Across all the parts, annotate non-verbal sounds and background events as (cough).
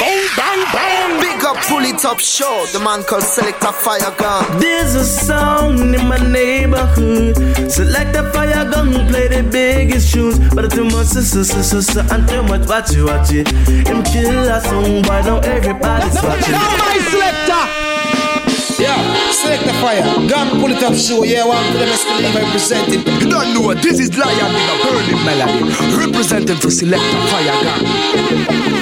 Bang, bang, bang. Big up, pull it up, show. The man called Selector Fire Gun. There's a sound in my neighborhood. Select a fire gun, play the biggest tunes. But too much sister, sister, sister, and too much watch it, watch it. Him kill a song, but now everybody's watching. Now my selector. Yeah, select the fire. Gun, pull it up, show. Yeah, one for them believe I present it. You don't know what this is Lion with a burning melody. Representing for Selector Fire Gun.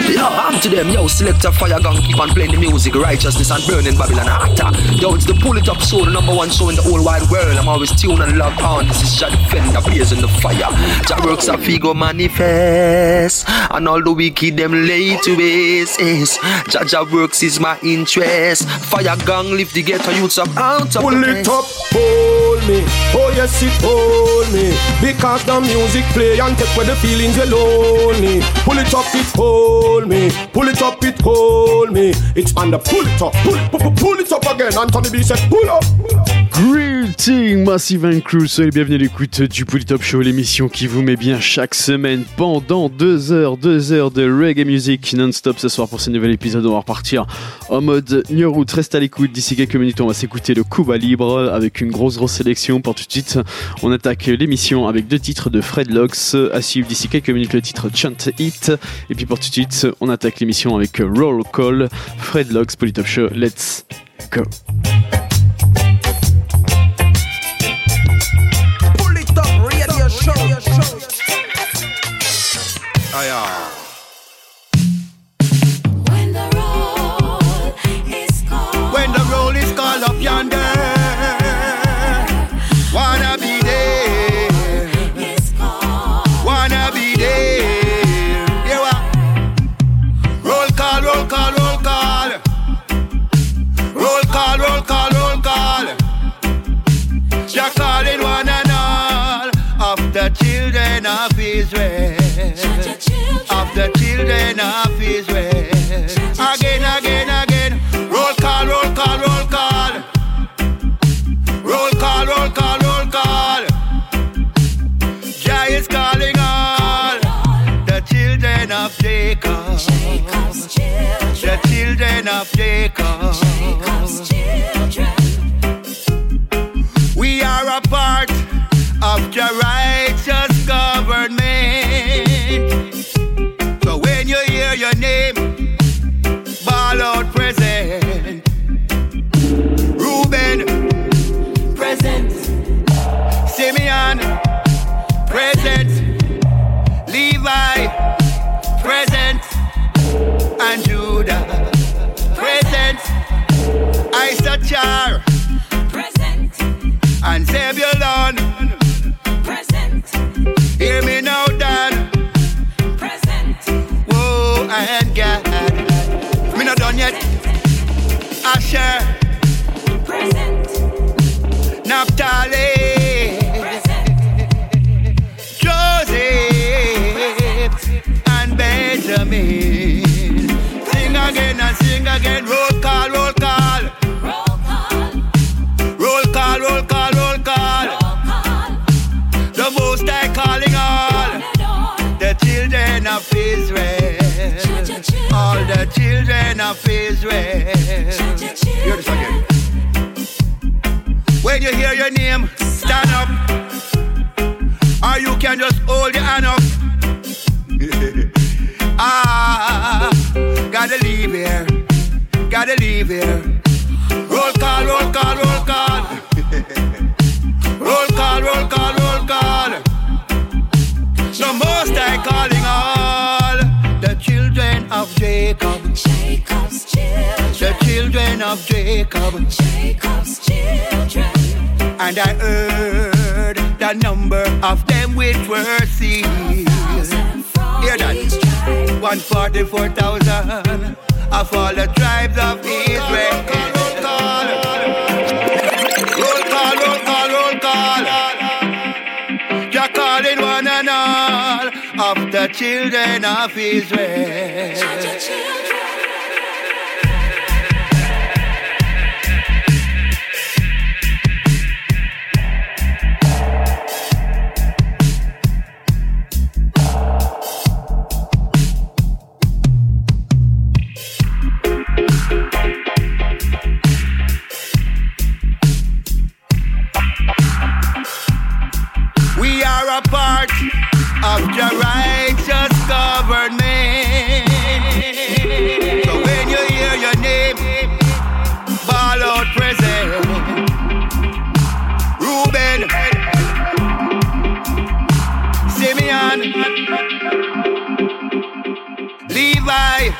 Yo, I'm to them, yo, select Selector Fire Gun, keep on playing the music, righteousness and burning Babylon hotter. Yo, it's the Pull It Up show, the number one show in the whole wide world. I'm always tuned and locked on. This is Jah Defender, blazing the fire. Jah works a figo manifest, and all the wicked them lay to waste. Jah Jah works is my interest. Fire Gang lift the ghetto youths up out of Pull the it up, hold me. Oh yes, it hold me. Because the music play and take away the feelings you lonely. Pull it up, it hold me. Pull it up, it hold me. It's on the pull it up, pull, pull, pull, pull it up again. Anthony B said, pull up. Greeting Massive and Crew, soyez les bienvenus à l'écoute du Polytop Show, l'émission qui vous met bien chaque semaine pendant deux heures, deux heures de reggae music non-stop ce soir pour ce nouvel épisode. On va repartir en mode New Route. Reste à l'écoute. D'ici quelques minutes, on va s'écouter le Cuba Libre avec une grosse grosse sélection. Pour tout de suite, on attaque l'émission avec deux titres de Fred Locks. À suivre d'ici quelques minutes le titre Chant It. Et puis pour tout de suite, on attaque l'émission avec Roll Call, Fred Locks, Polytop Show. Let's go. Radio show. Up yonder, wanna be there, wanna be there. Yeah, what? Roll call, roll call, roll call. Roll call, roll call, roll call. Jah calling one and all of the children of Israel. Of the children of Israel. Again. Jacob's children, The children of Jacob. Jacob's children. We are a part of the righteous government. So when you hear your name, ball out present. And Judah, present. Issachar present, and Zebulon. present, Hear me now, Dan. present, Whoa, and Gad. Me not done yet. Asher, present, Naphtali, Present. Joseph, and Benjamin. Again and sing again. Roll call, roll call. roll call, Roll call, roll call, roll call. The most I calling all the children of Israel. All the children of Israel. Hear this again. When you hear your name, stand up. Or you can just hold your hand up. (laughs) ah, gotta leave here. Gotta leave here. Roll call, roll call, roll call. roll call, roll call, roll call. The most I calling all the children of Jacob. Jacob's children, The children of Jacob. Jacob's children. And I heard the number of them which were seized. Hear that? 144,000 of all the tribes of Israel. Roll call, roll call, roll call. You're calling one and all of the children of Israel. part of your righteous government. So when you hear your name, ball out present. Ruben, Simeon, Levi,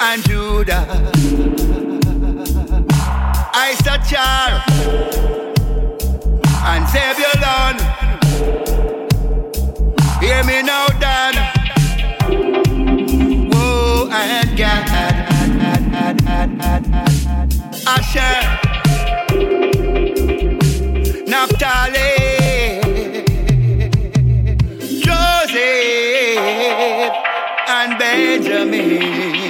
and Judah. Issachar and Zebulon. Hear me now, Dan. Whoa, and God, Asher, Naphtali, Joseph, and Benjamin.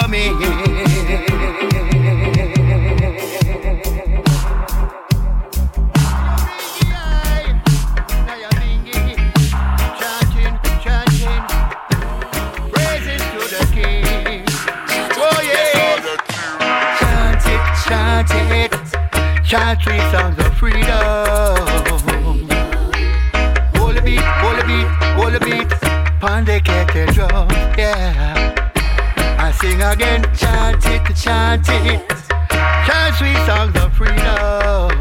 coming. Chant it, chant three songs of freedom. Hold the beat, hold the beat, hold the beat, pound the kettle drum, yeah sing again, chant it, chant it, chant sweet songs of freedom.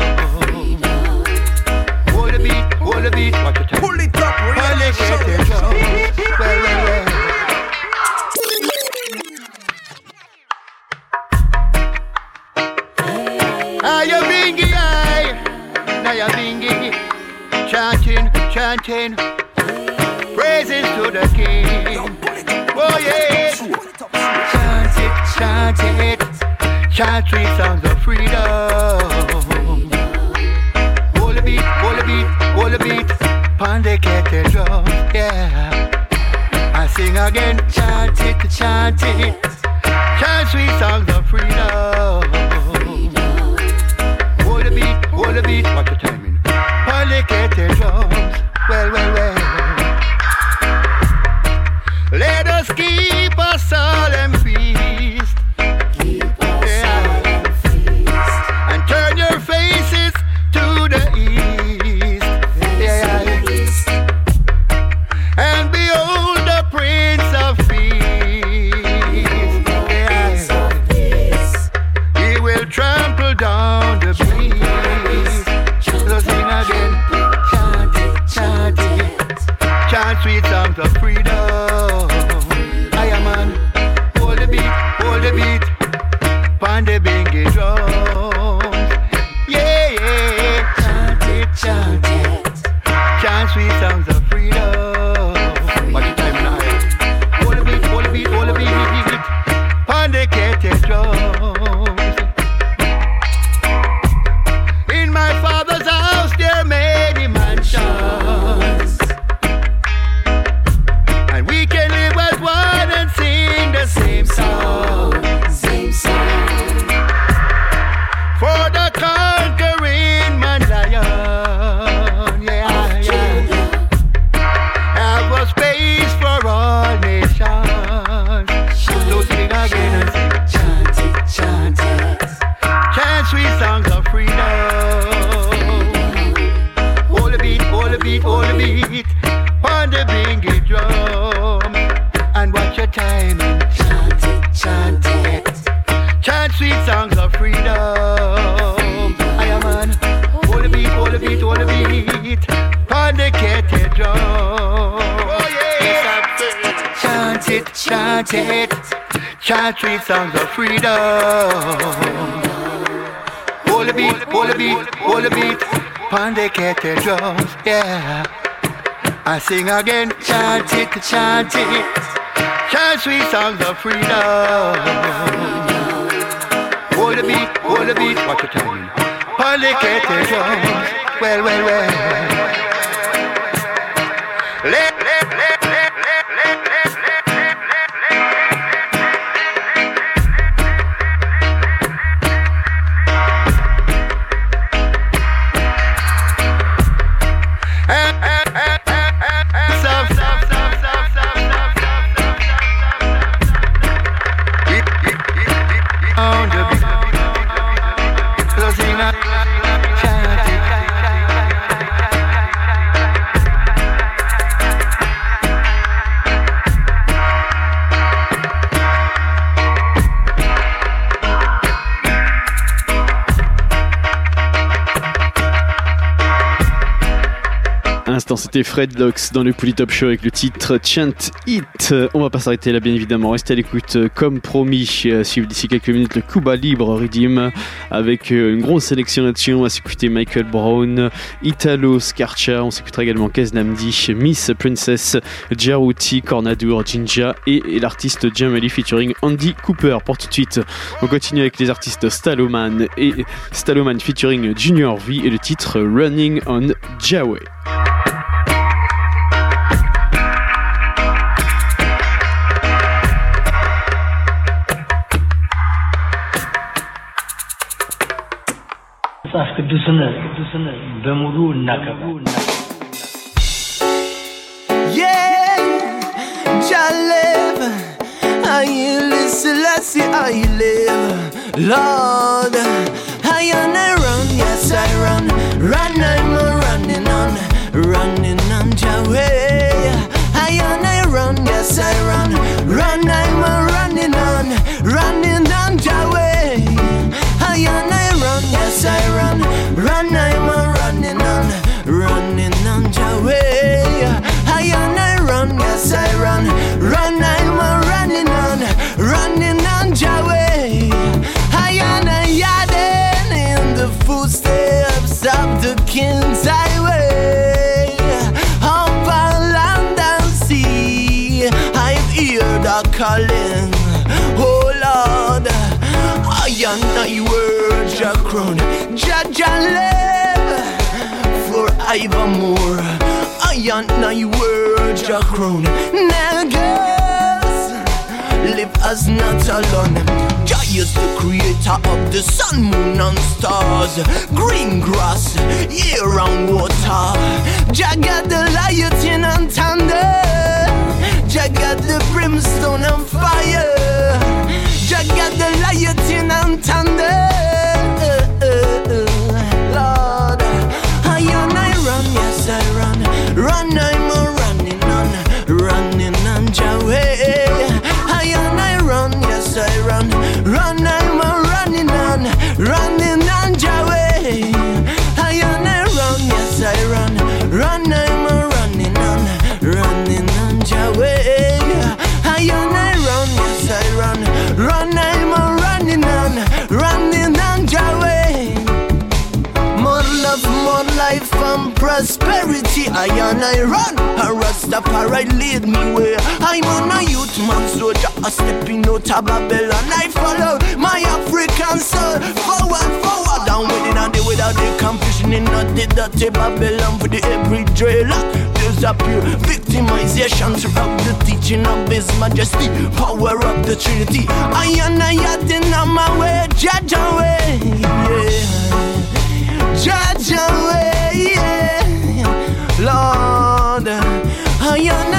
Sing again, chant it, chant it. Chant sweet songs of freedom. Hold the beat, hold the beat, watch. Pon the kettle Fred Locks dans le Polytop Show avec le titre Chant It. On va pas s'arrêter là, bien évidemment. Restez à l'écoute, euh, comme promis. Euh, Suivez d'ici quelques minutes le Cuba Libre Redeem avec euh, une grosse sélection là-dessus. On va s'écouter Michael Brown, Italo Scarcha. On s'écoutera également Kez Namdi, Miss Princess, Jaruti, Cornadour, Jinja et, et l'artiste Jamali featuring Andy Cooper. Pour tout de suite, on continue avec les artistes Staloman et Staloman featuring Junior V et le titre Running on Jaway. መጽሐፍ ቅዱስን በሙሉ እናከብራል። Selassie, I live, Lord. I on a run, yes I run, run I'm a running on, running on your way. I run, yes I run, run I'm running on, running on your way. Yes I run. Run, I'm a running on, running on Jah way. I and I run, yes I run. Run, I'm a running on, running on Jah way. I and I yarding in the footsteps of the King's highway. Over land and sea, I hear the calling. Oh Lord, I and I croon Jajalel For Ivamur Ayan na iwer Jacroon Nelgas Live as not alone. Jai is the creator of the sun, moon and stars. Green grass, year-round water. Jagged the lion and thunder. Jagged the brimstone and fire. Jagged the lion and thunder. Prosperity. I and I run. A Rastafari lead me where I'm on a youth man soldier. A stepping out of Babylon. I follow my African soul. Forward, forward, down with it and the without the competition in not the dirty Babylon for the every driller. Disappear, victimization throughout the teaching of His Majesty. Power of the Trinity. I and I had in on my way, judge away. Yeah. Judge away. Lord, I and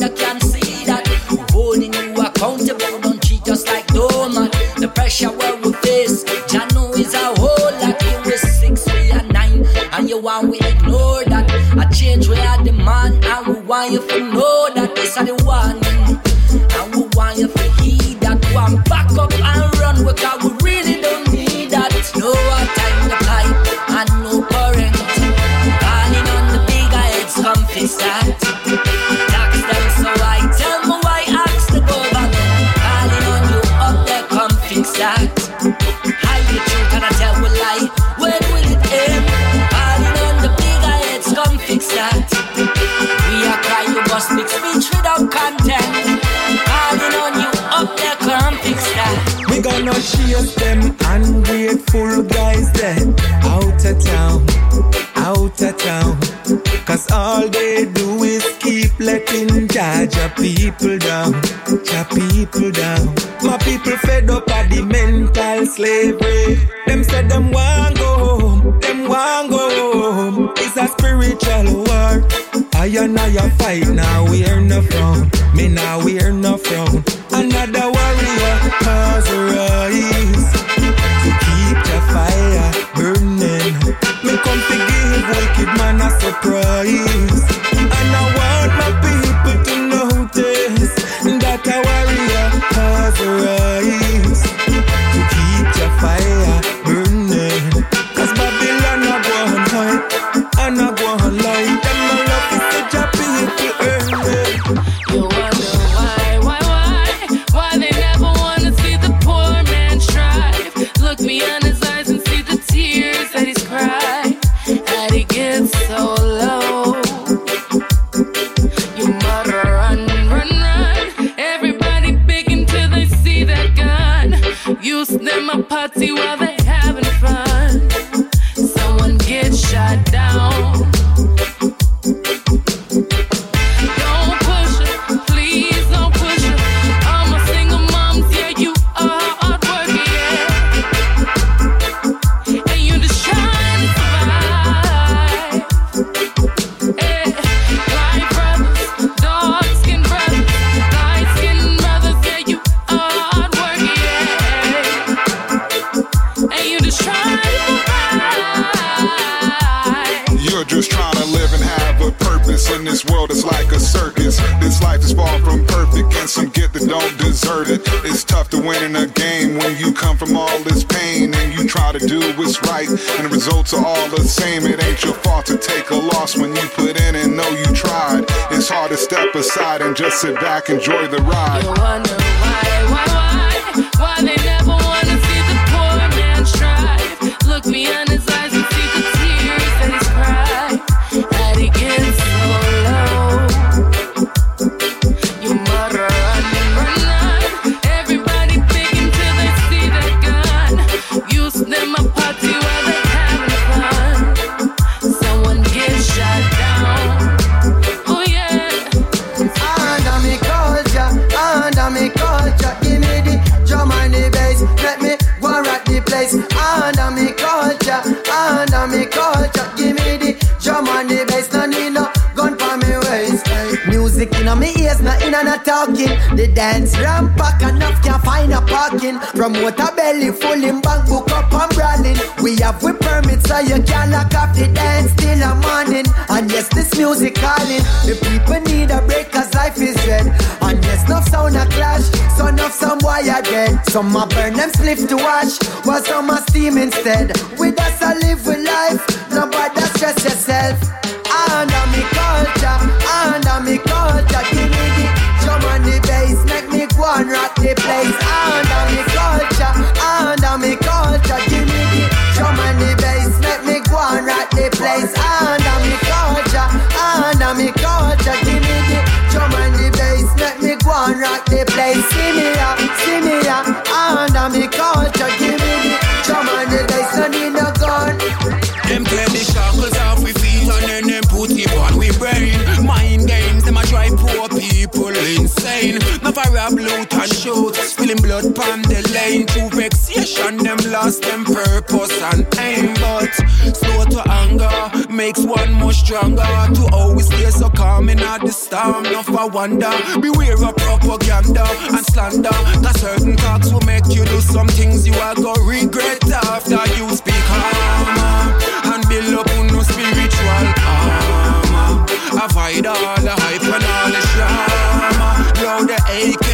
I can't see that. Holding you accountable, don't treat us like doormat. The pressure where we face, Jano is a whole lot. It was six, we are nine, and you want we ignore that. I change we are the man, and we want you for Cheers, them ungrateful guys then out of town, out of town. Cause all they do is keep letting Jaja people down, Jaja people down. My people fed up of the mental slavery. Them said them want go home, them want go home. It's a spiritual war. I and I fight now, we're no frown. Me now, we're no frown. Another to win in a game when you come from all this pain and you try to do what's right, and the results are all the same. It ain't your fault to take a loss when you put in and know you tried. It's hard to step aside and just sit back, enjoy the ride. Music in me ears, no in and no talking. The dance ramp pack enough can't find a parking. From water belly full in bank book up and brawling. We have we permits so you can lock off the dance till the morning. And yes, this music calling. The people need a break cause life is red. And yes, enough sound a clash. So enough some wire dead. Some a burn them spliff to wash. While some a steam instead. With us I live with life. Nobody stress yourself. Under me culture, under me culture, give me the drum and the bass, make me go and rock the place. Under me culture, under me culture, give me the drum and the bass, make me go and rock the place. Under me culture, under me culture, give me the drum and the bass, make me go and rock the place. See me ya, insane. Now for rob, loot and shoot, spilling blood pan the lane. Through vexation, them lost them purpose and aim. But slow to anger makes one more stronger. To always stay so calm in all the storm. Now for wonder, beware of propaganda and slander. Cause certain talks will make you do some things you are gonna regret after you speak harm and build up on no spiritual armor. Avoid all the hype and. Blow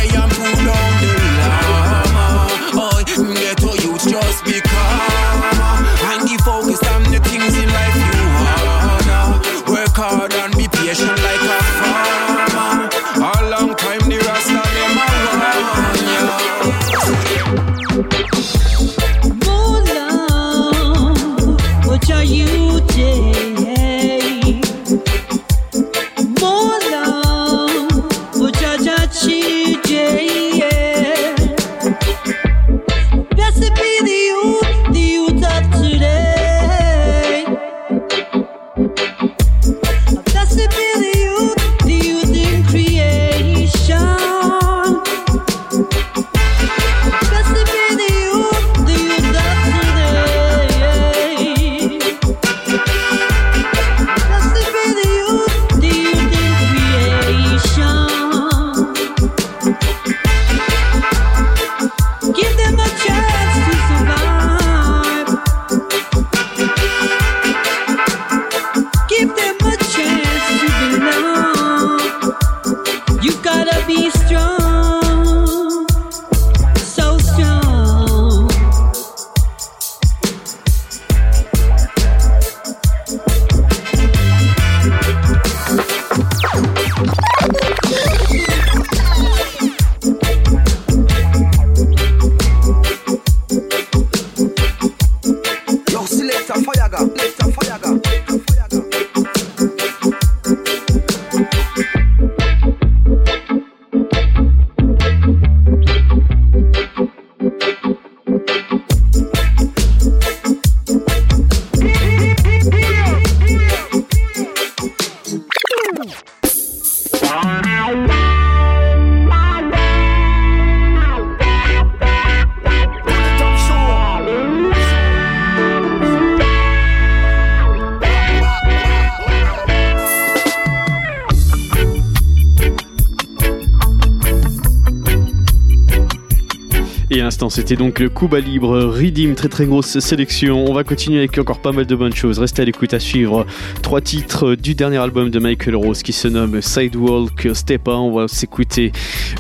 c'était donc le Cuba Libre Redeem, très très grosse sélection. On va continuer avec encore pas mal de bonnes choses. Restez à l'écoute à suivre. Trois titres du dernier album de Michael Rose qui se nomme Sidewalk Stepa. On va s'écouter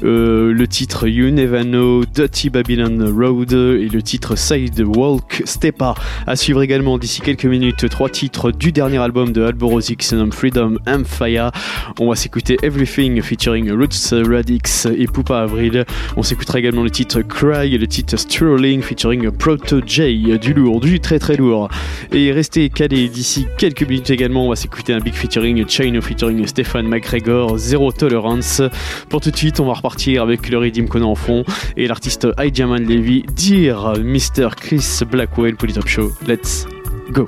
euh, le titre You Never Know, Dirty Babylon Road et le titre Sidewalk Stepa. À suivre également d'ici quelques minutes trois titres du dernier album de Alborosi qui se nomme Freedom and Fire. On va s'écouter Everything featuring Roots Radix et Poupa Avril. On s'écoutera également le titre Cry le titre Strolling featuring Proto J. Du lourd, du très très lourd. Et restez calés d'ici quelques minutes également. On va s'écouter un big featuring Chino featuring Stéphane McGregor, Zero Tolerance. Pour tout de suite, on va repartir avec le Redeem qu'on en fond et l'artiste Ijaman Levy, Dear Mr. Chris Blackwell, Polytop Show. Let's go.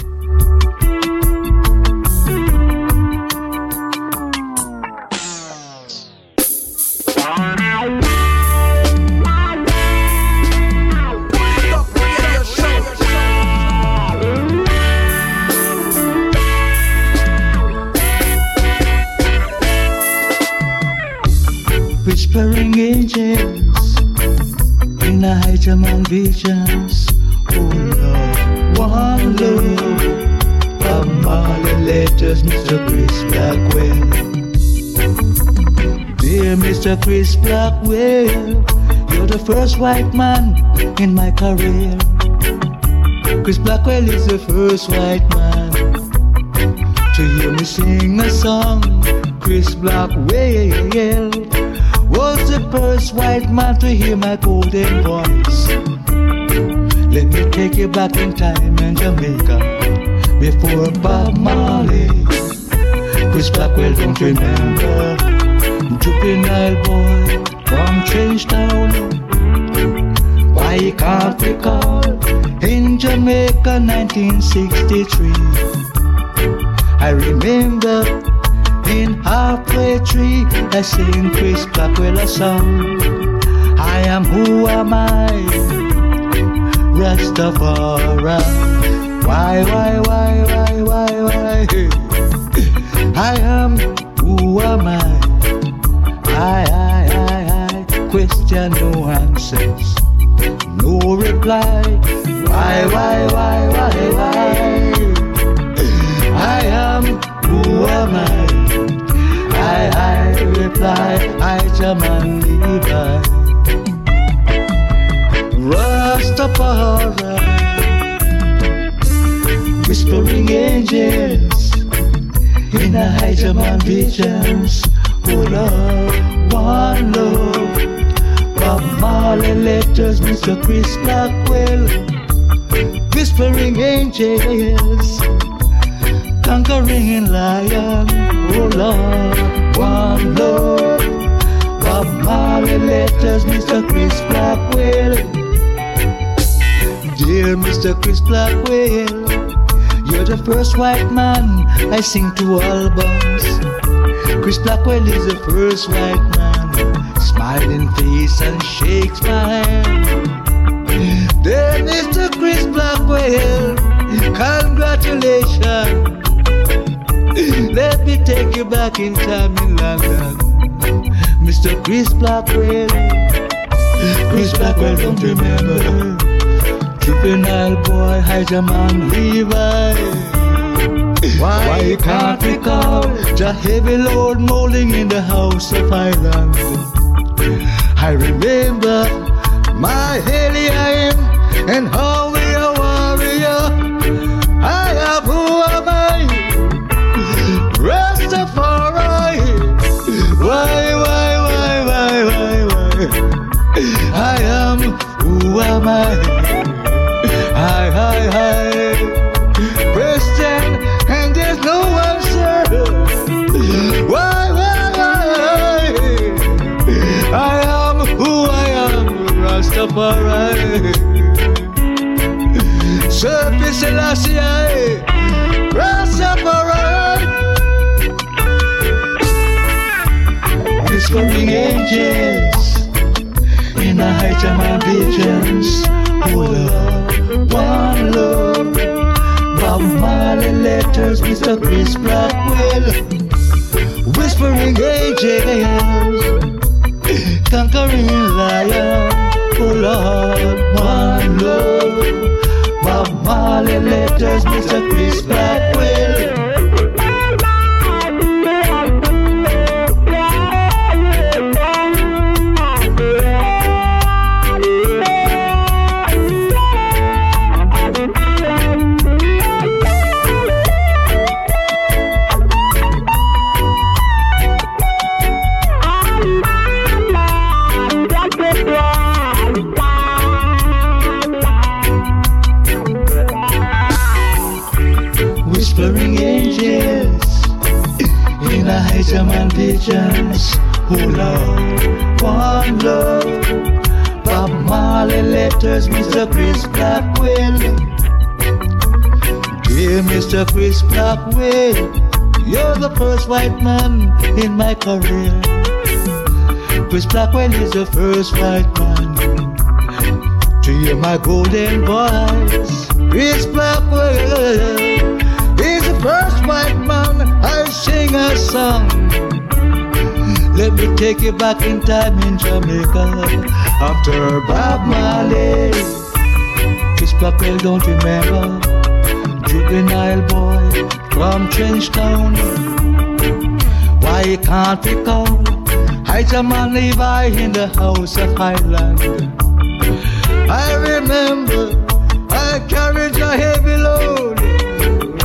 Whispering angels high German visions. Oh Lord, one love. The letters, Mr. Chris Blackwell. Dear Mr. Chris Blackwell, you're the first white man in my career. Chris Blackwell is the first white man to hear me sing a song. Chris Blackwell was the first white man to hear my golden voice. Let me take you back in time in Jamaica before Bob Marley. Chris Blackwell, don't remember? Juvenile boy from Changetown. Why can't recall in Jamaica 1963? I remember in halfway tree I sing Chris Blackwell a song. I am who am I? Rastafari. Why, why, why, why, why, why? (laughs) I am who am I? I, I, I, I. Question no answers, no reply. Why, why, why, why, why? (laughs) I am who am I? I, reply, I reply, I Jaman Levi. Rastafari, whispering angels in the high Jaman visions. Oh love, one love. Bob Marley letters, Mr. Chris Blackwell. Whispering angels conquering lion, oh Lord, one love. Bob Marley letters, Mr. Chris Blackwell. Dear Mr. Chris Blackwell, you're the first white man I sing two albums. Chris Blackwell is the first white man, smiling face and shakes my hand. Dear Mr. Chris Blackwell, congratulations. Let me take you back in time in London. Mr. Chris Blackwell. Chris Blackwell, don't remember. Juvenile boy, Ijahman Levi. Why you can't we recall the heavy load molding in the house of Highland? I remember my Helium and how I? Hi, hi, hi. Question, and there's no answer. Why, why, why? I am who I am, Rastafari. Surface Selassie, Rastafari. Whispering angels the my visions. Oh, love, one love. Bob Marley letters, Mr. Chris Blackwell. Whispering angels, conquering lion. Oh Lord, one love. Bob Marley letters, Mr. Chris Blackwell. Mr. Chris Blackwell. Dear Mr. Chris Blackwell, you're the first white man in my career. Chris Blackwell is the first white man to hear my golden voice. Chris Blackwell is the first white man I sing a song. Let me take you back in time in Jamaica after Bob Marley. Chris Blackwell, don't remember? Juvenile boy from Trenchtown. Why can't recall? Ijahman Levi in the house of Highland. I remember I carried a heavy load.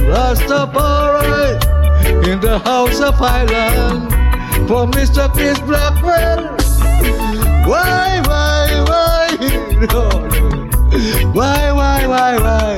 Rastafari in the house of Highland for Mr. Chris Blackwell. Why, why, why? Lord? (laughs) Why, why, why, why?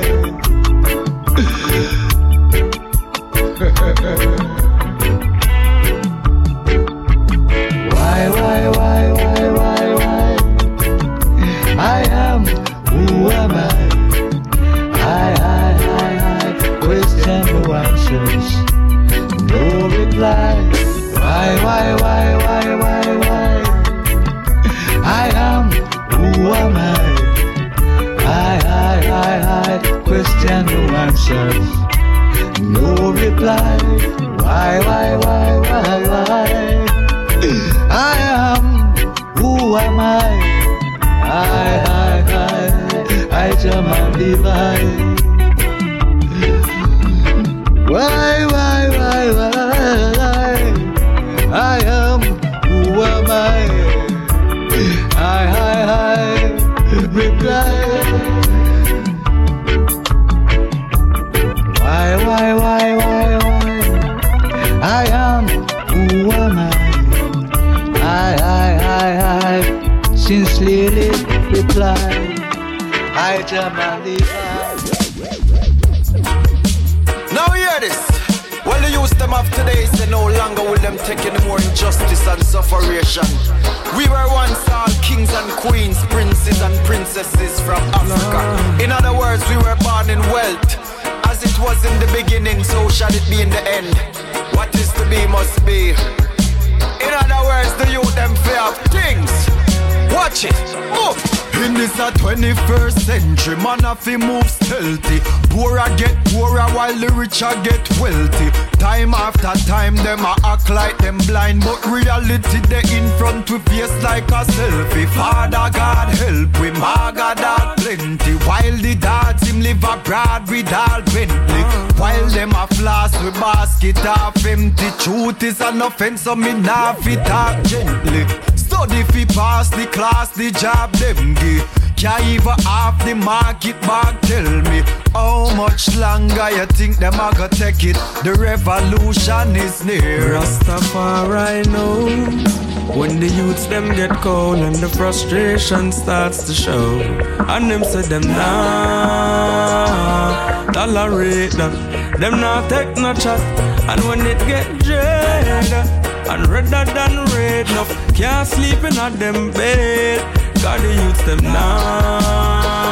I, Jamal Divine. Why, why, why, why? Now hear this. Well, the youth them of today say no longer will them take any more injustice and sufferation. We were once all kings and queens, princes and princesses from Africa. In other words, we were born in wealth. As it was in the beginning, so shall it be in the end. What is to be must be. In other words, the youth them fear of things. Watch it. Move. In this a 21st century, man have to move stealthy. Poorer get poorer while the rich richer get wealthy. Time after time, them a act like them blind, but reality they in front with face like a selfie. Father God help we, maga dog plenty. While the dads him live abroad with all Bentley. While them a floss with basket half empty. Truth is an offense, so me nah fit talk gently. Study fi pass the class, the job them give. Can't even half the market bag tell me How much longer you think them a go take it The revolution is near Rastafari know. when the youths them get cold and the frustration starts to show. And them say them nah tolerate that. Them not take no chat. And when it get dread and redder than red enough, can't sleep in a them bed. Got the youths them nah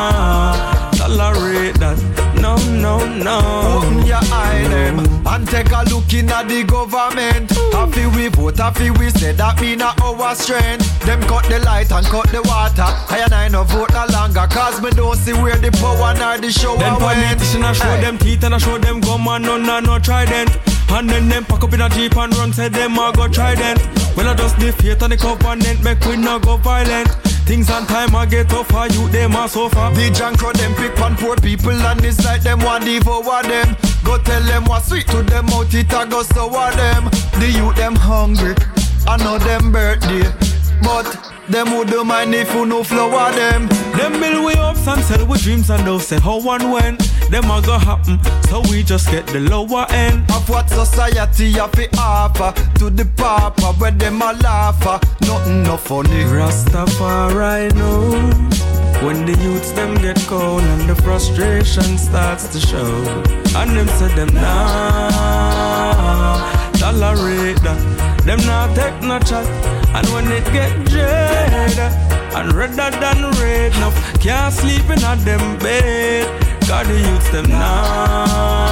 tolerate that. No, no, no. Open your eye them and take a look in at the government. Happy we vote, happy we say that mean a our strength. Them cut the light and cut the water. I and I no vote no longer cause me don't see where the power nor the show Then went. politician I show them teeth and I show them gum and none no trident. And then them pack up in a jeep and run say them a go try trident. Well I just faith and the covenant make we no go violent. Things on time I get tougher, you them a suffer. The jankro them pick on poor people and it's like them want devour them. Go tell them what's sweet to them out it a go sour them. The youth them hungry, I know them birthday, but them would do mind if you no flower them. Them build we ups and sell we dreams and they'll say how and when. Them a go happen, so we just get the lower end. Of what society have to offer to the papa where them a laugh Nothing no funny. Rastafari know when the youths them get cold and the frustration starts to show. And them say them nah tolerate that. Them nah take no chat. And when it get jaded and redder than red, enough can't sleep in a them bed. Got the youths them nah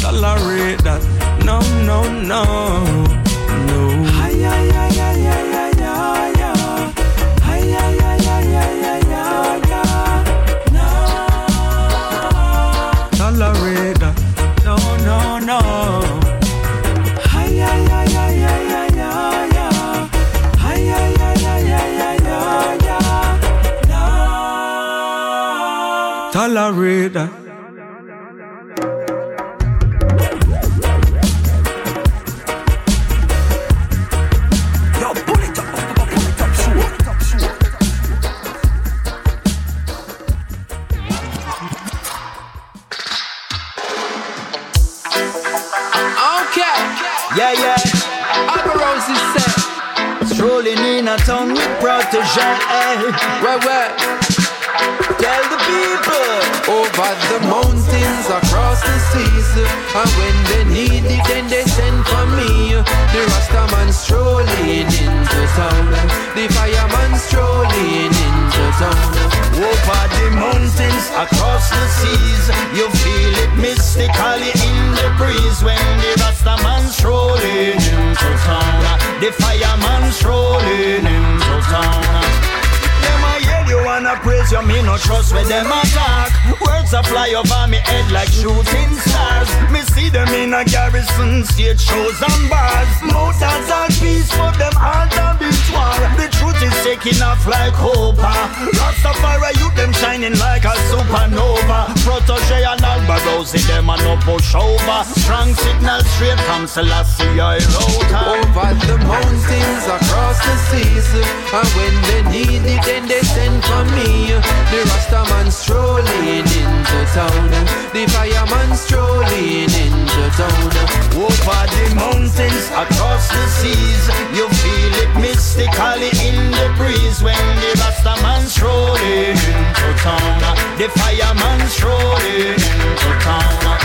tolerate that. No, no, no, no. Nah. Tolerate that. Okay. Yeah, yeah. Alborosie set. Strolling in a town with Protoje. Eh. Where, where? Tell the people. Over the mountains, across the seas. And when they need it, then they send for me. The Rastaman strolling into town. The fireman strolling into town. Over the mountains, across the seas, you feel it mystically in the breeze when the Rastaman strolling into town. The fireman strolling into town. Wanna praise you, me no trust where them attack. Words a fly over me head like shooting stars. Me see them in a garrison, stage shows and bars. Mountains are peace, but them are beat war. The truth is taking off like hope. Rastafari, you them shining like a supernova. Protoje and Alborosie, them a no push over. Strong signal straight from Selassie, I wrote. Over the mountains, across the seas. And when they need it, then they send for me. The Rastaman strolling into town. The fireman strolling into town. Over the mountains, across the seas, you feel it mystically in the breeze when the Rastaman strolling into town. The fireman strolling into town.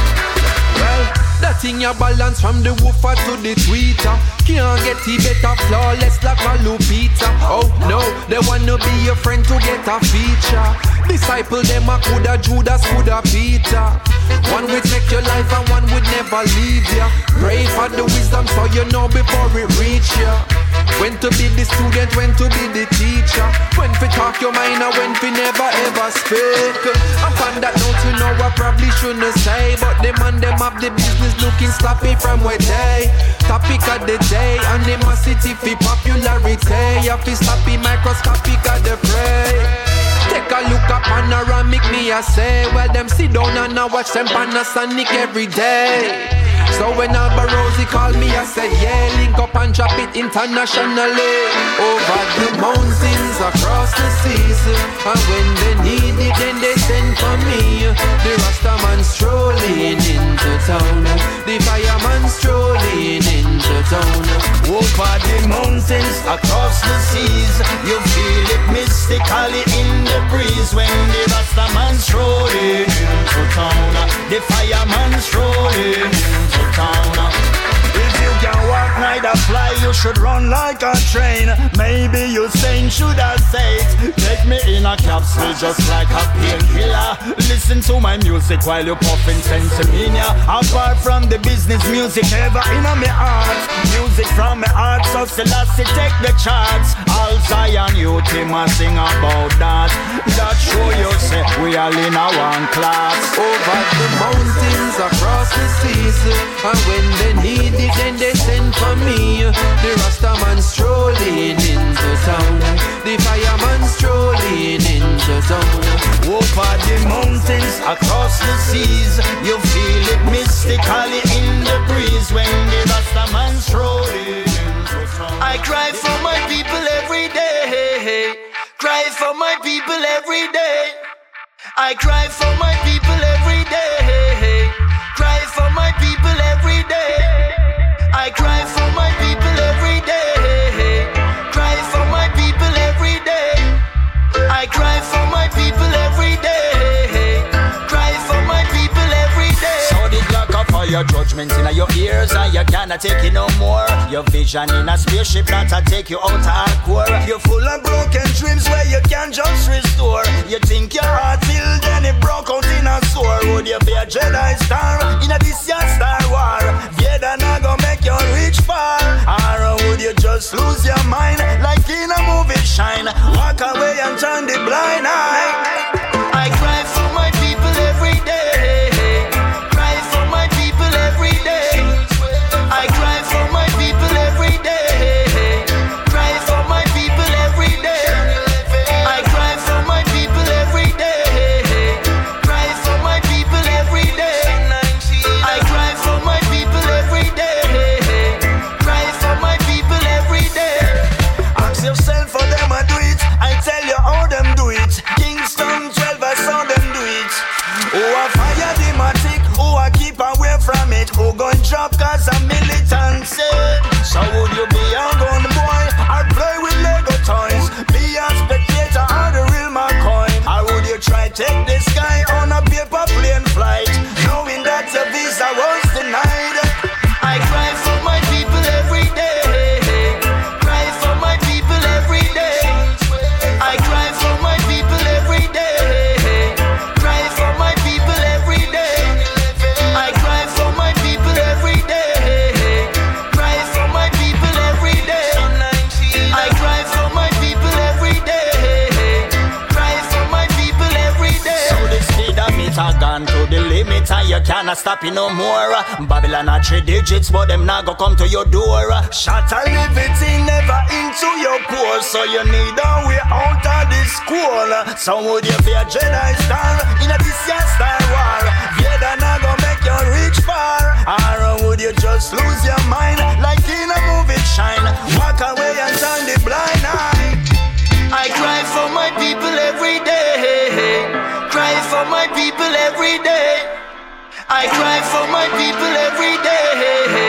Well, that thing you balance from the woofer to the tweeter. Can't get it better, flawless like a Lupita. Oh no, they wanna be your friend to get a feature. Disciple them a coulda Judas, coulda Peter. One would take your life and one would never leave ya. Pray for the wisdom so you know before it reach ya. When to be the student, when to be the teacher. When to talk your mind and when to never ever speak. I'm on that note, you know I probably shouldn't say. But them and them have the business looking sloppy from where they. Topic of the day, animosity for popularity. Have to sloppy microscopic of the prey. Take a look at panoramic, me I say. Well, them sit down and I watch them Panasonic every day. So when Alborosie called me, I said, yeah, link up and drop it internationally. Over the mountains, across the seas. And when they need it, then they send for me. The Rastaman strolling into town. The fireman strolling into town. Over the mountains, across the seas, you feel it mystically in the breeze when the Rastaman strolling into town. The fireman strolling you walk, neither fly, you should run like a train. Maybe you saying should I say it? Take me in a capsule just like a painkiller. Listen to my music while you puffing sensimania. Apart from the business music ever in my heart. Music from my heart, so Selassie take the charts. All Zion youth him a sing about that. That show you say we all in a one class. Over the mountains, across the seas. And when they need it, then they send for me. The Rastaman strolling into town. The fireman strolling into town. Over the mountains, across the seas, you feel it mystically in the breeze when the Rastaman strolling into town. I cry for my people every day. Cry for my people every day. I cry for my people every day. Of fire judgment in your ears and you cannot take it no more. Your vision in a spaceship that'll take you out hardcore. You're full of broken dreams where you can't just restore. You think your heart filled, then it broke out in a sore. Would you be a Jedi star in a this Star War? Vader not gonna make you reach far. Or would you just lose your mind like in a movie shine? Walk away and turn the blind eye. I cry for my say. Cannot stop no more. Babylon are three digits, but them not go come to your door. A living never into your pore, so you need a way out of this school. So would you be a Jedi star in a this year Star War? Vader not go make you reach far, or would you just lose your mind like in a movie shine? Walk away and turn the blind eye. I cry for my people every day. Cry for my people every day. I cry for my people every day.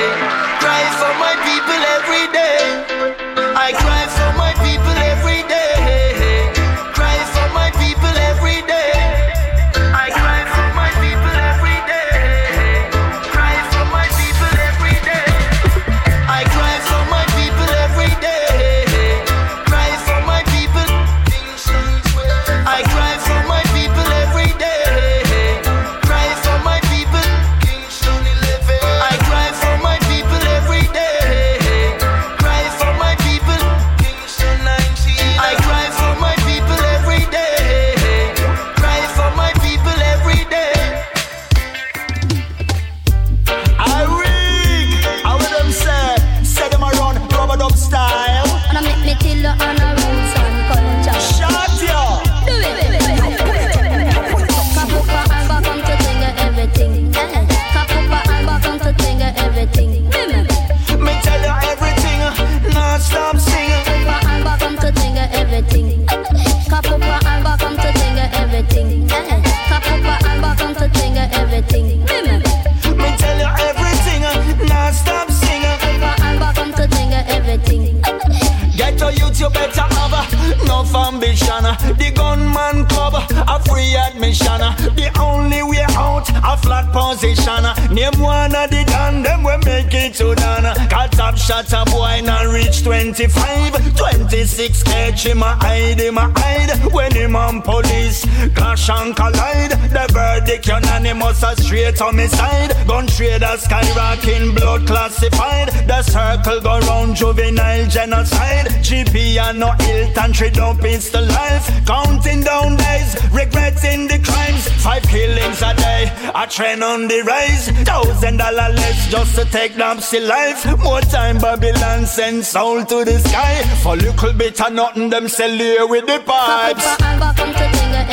A flat position. Name one of the dan, them we make it to done. Cut top shot a boy not reach 25. 26 catch him a hide, him a hide. When him on police, clash and collide. The verdict unanimous, a straight side. Gun trader skyrocketing, blood classified. The circle go round juvenile genocide. GP and no Hilton, trade up it's the life. Counting down days, regretting the crimes. Five killings a day, a trend on the rise. Thousand dollar less just to take Dempsey life. More time Babylon send soul to the sky. For little bit of nothing, them sell here with the pipes. Come to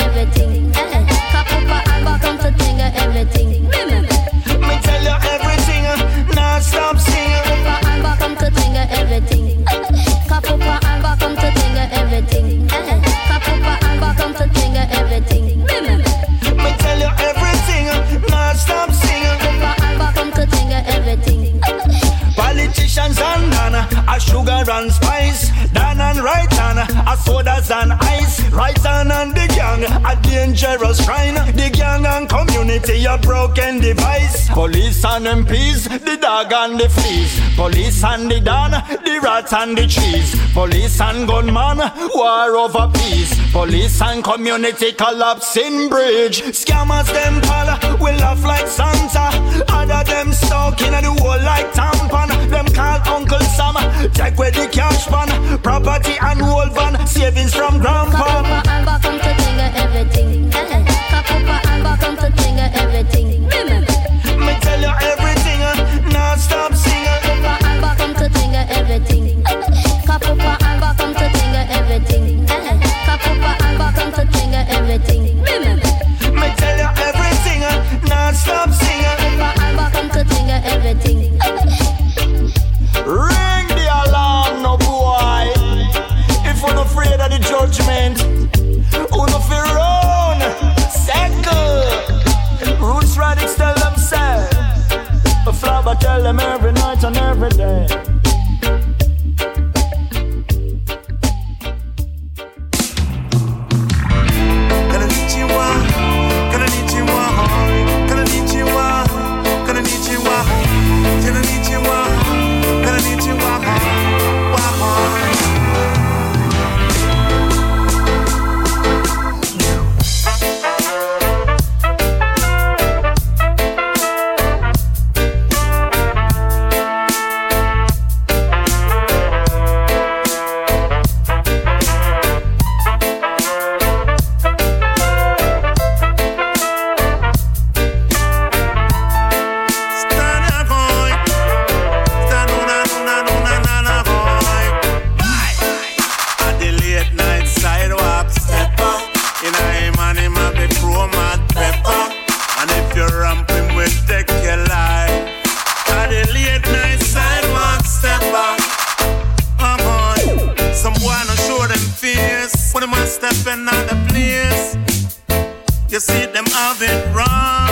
everything. Eh, come to everything. Me tell you stop singing. Papa, come to finger everything. Nations and a sugar and spice, down and right on, a sodas and ice, right on and the gang, a dangerous shrine, the gang and community a broken device. Police and MPs, the dog and the fleas, police and the don, the rats and the trees, police and gunman, war over peace, police and community collapsing bridge. Scammers them pal, we laugh like Santa, other them stuck in the wall like tampon, them call Uncle Sam. Check where the cash pan, property and old van, savings from grandpa. Come, come, come, come to everything. another place. You see them have it wrong.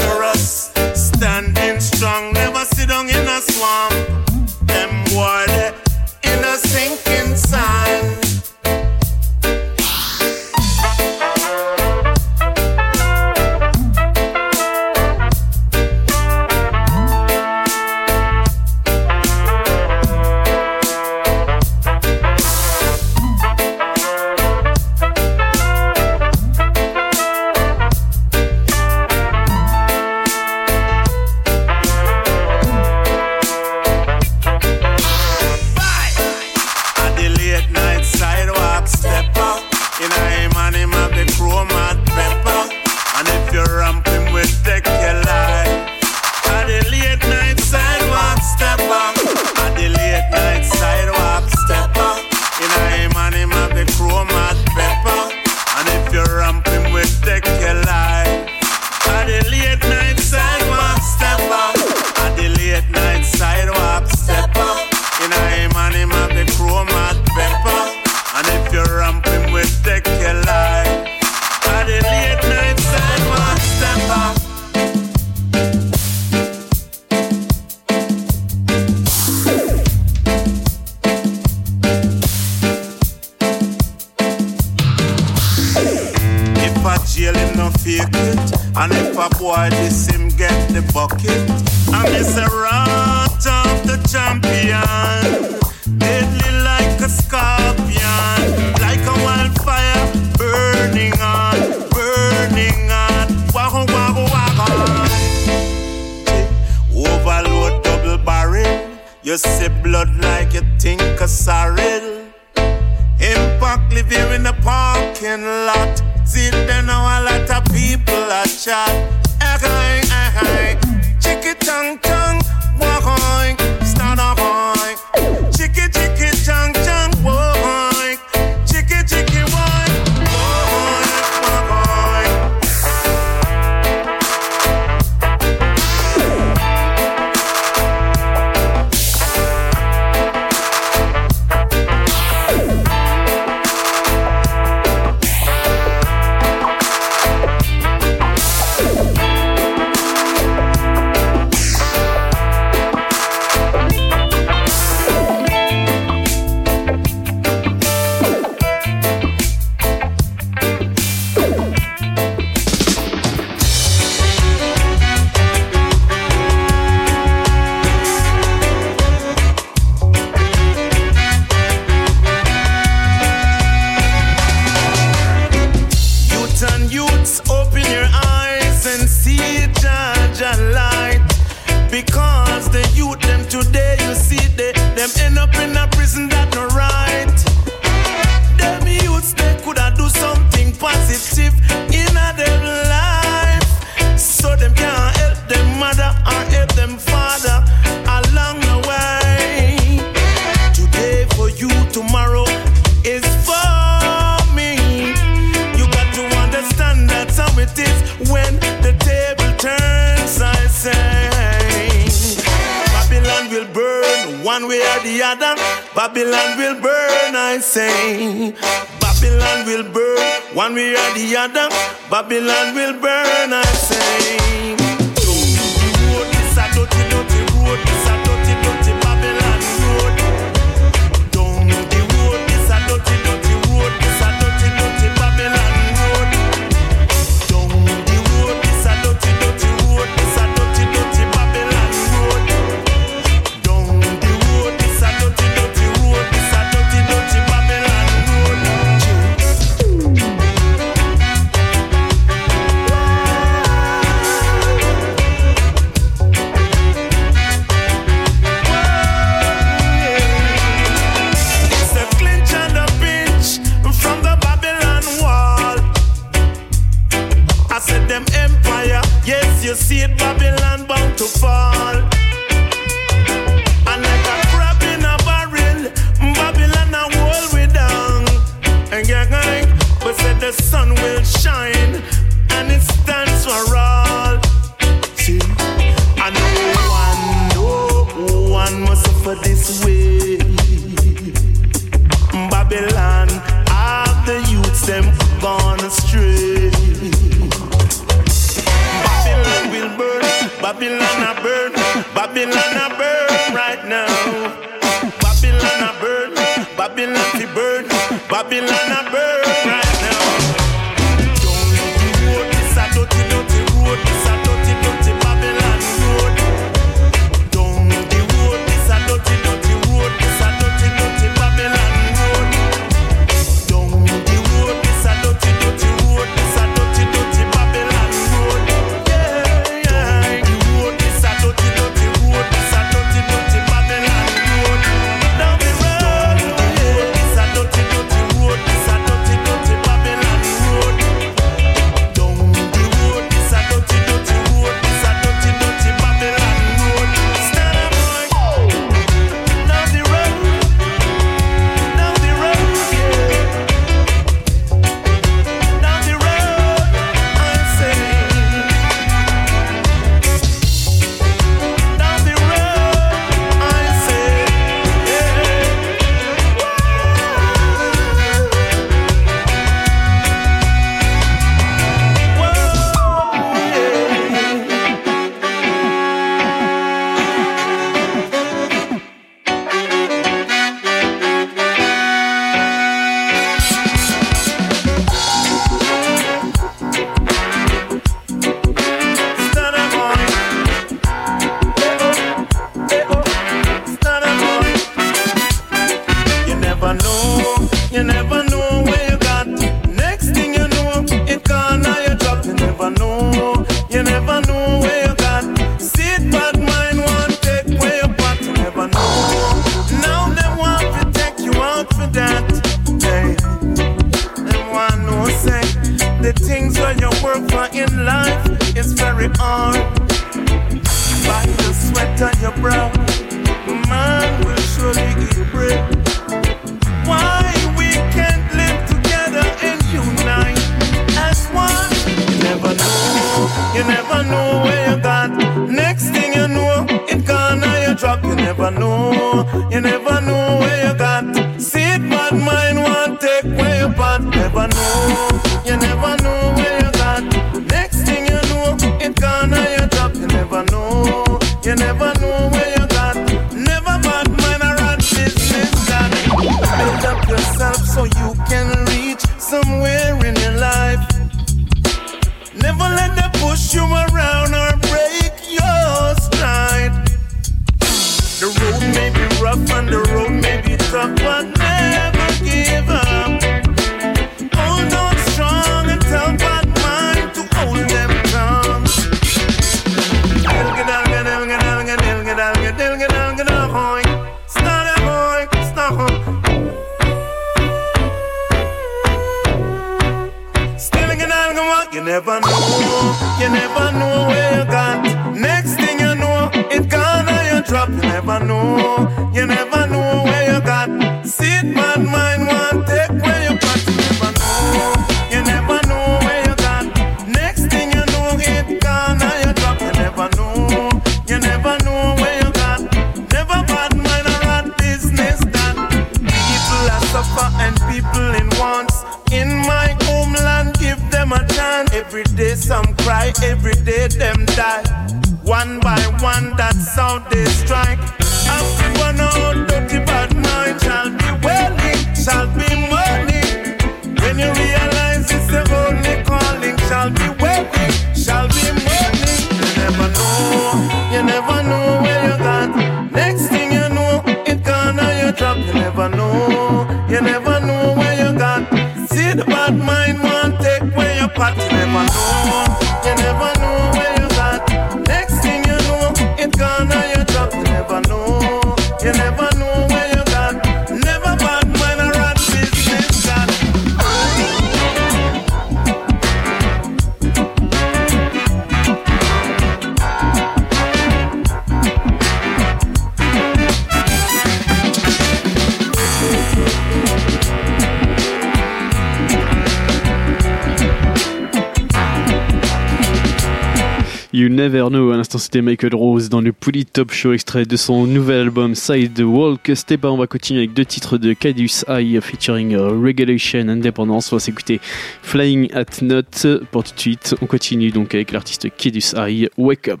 Michael Rose dans le Pouli Top Show extrait de son nouvel album Side the Walk. Step on va continuer avec deux titres de Cadius High featuring euh, Regulation Independence. On va s'écouter Flying at Not pour tout de suite. On continue donc avec l'artiste Cadius High Wake Up.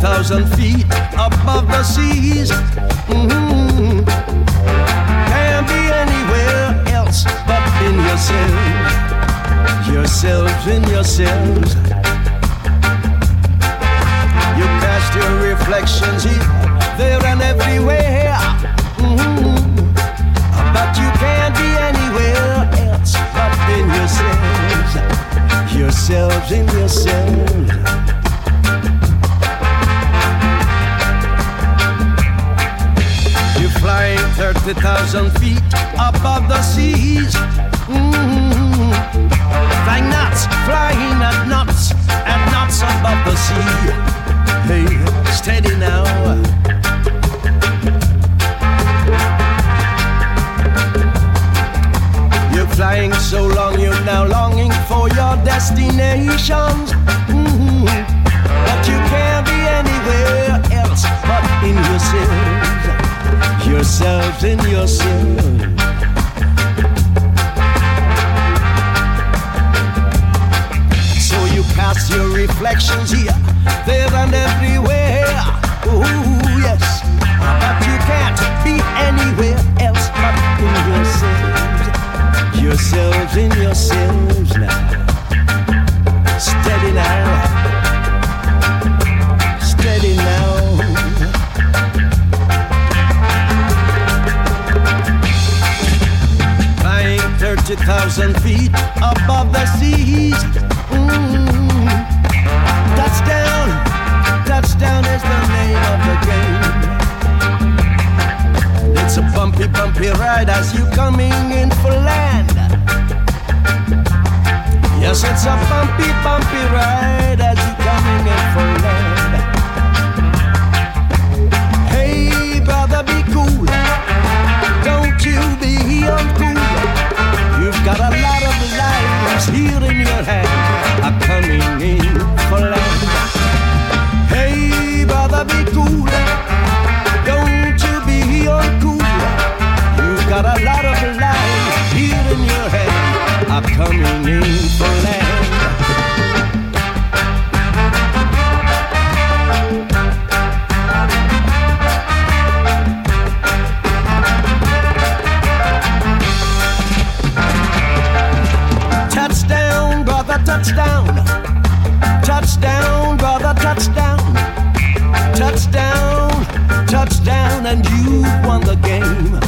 30,000 feet above the seas. Mhm. Can't be anywhere else but in yourselves. Yourselves in yourselves. You cast your reflections here, there, and everywhere. Mhm. But you can't be anywhere else but in yourselves. Yourselves in yourselves. 30,000 feet above the seas. Mhm. Flying nuts, flying at nuts, at nuts above the sea. Hey, steady now. You're flying so long, you're now longing for your destinations. Mhm. But you can't be anywhere else but in yourselves. Yourselves in yourselves. So you cast your reflections here, there, and everywhere. Ooh, yes. But you can't be anywhere else but in yourselves. Yourselves in yourselves now. Steady now. 30,000 feet above the seas. Mm. Touchdown, touchdown is the name of the game. It's a bumpy, bumpy ride as you coming in for land. Yes, it's a bumpy, bumpy ride as you coming in for land. Hey, brother, be cool. Don't you be uncool. Got a lot of lives here in your hand. Are coming in for land. Hey, brother, be cool. Don't you be uncool. You've got a lot of lives here in your hand. Are coming in for touchdown. Touchdown, brother, touchdown. Touchdown, touchdown, and you've won the game.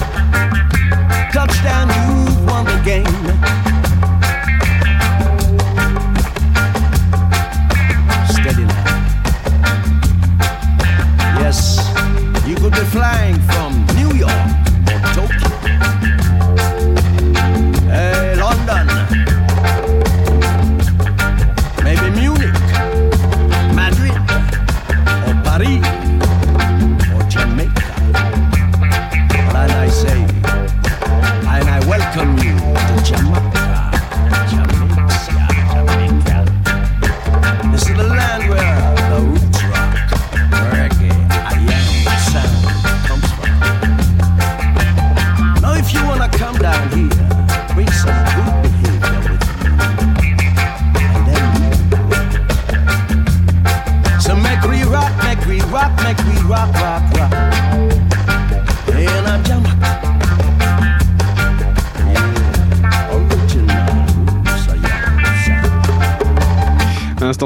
Touchdown, you've won the game.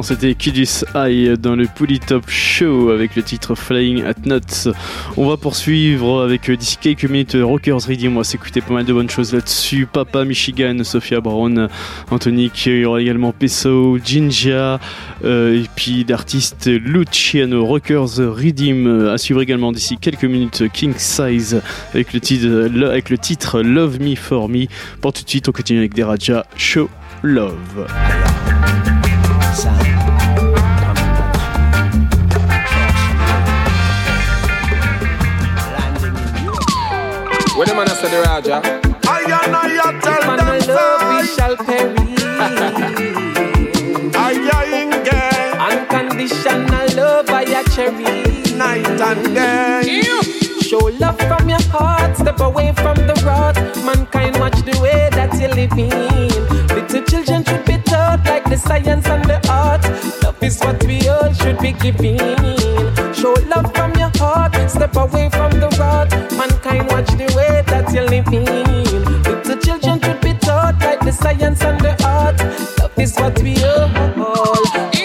C'était Kidis Eye dans le Polytop Show avec le titre Flying at Nuts. On va poursuivre avec euh, d'ici quelques minutes euh, Rockers Reading. On va s'écouter pas mal de bonnes choses là-dessus. Papa Michigan, Sophia Brown, Anthony, il y aura également Peso, Jinja, euh, et puis d'artistes Luciano, Rockers Redeem. À suivre également d'ici quelques minutes King Size avec le titre, avec le titre Love Me For Me. Pour tout de suite, on continue avec des Raja Show Love. When the man a say Raja, I and I tell if them I love we shall perish. I ain't gay. Unconditional love I a cherry. Night and day. Show love from your heart, step away from the rot. Mankind watch the way that you living. Little children should be taught like the science and the art. Love is what we all should be giving. Show love from your heart, step away from the rot. Mankind watch the way that you living. Little children should be taught like the science and the art. Love is what we all.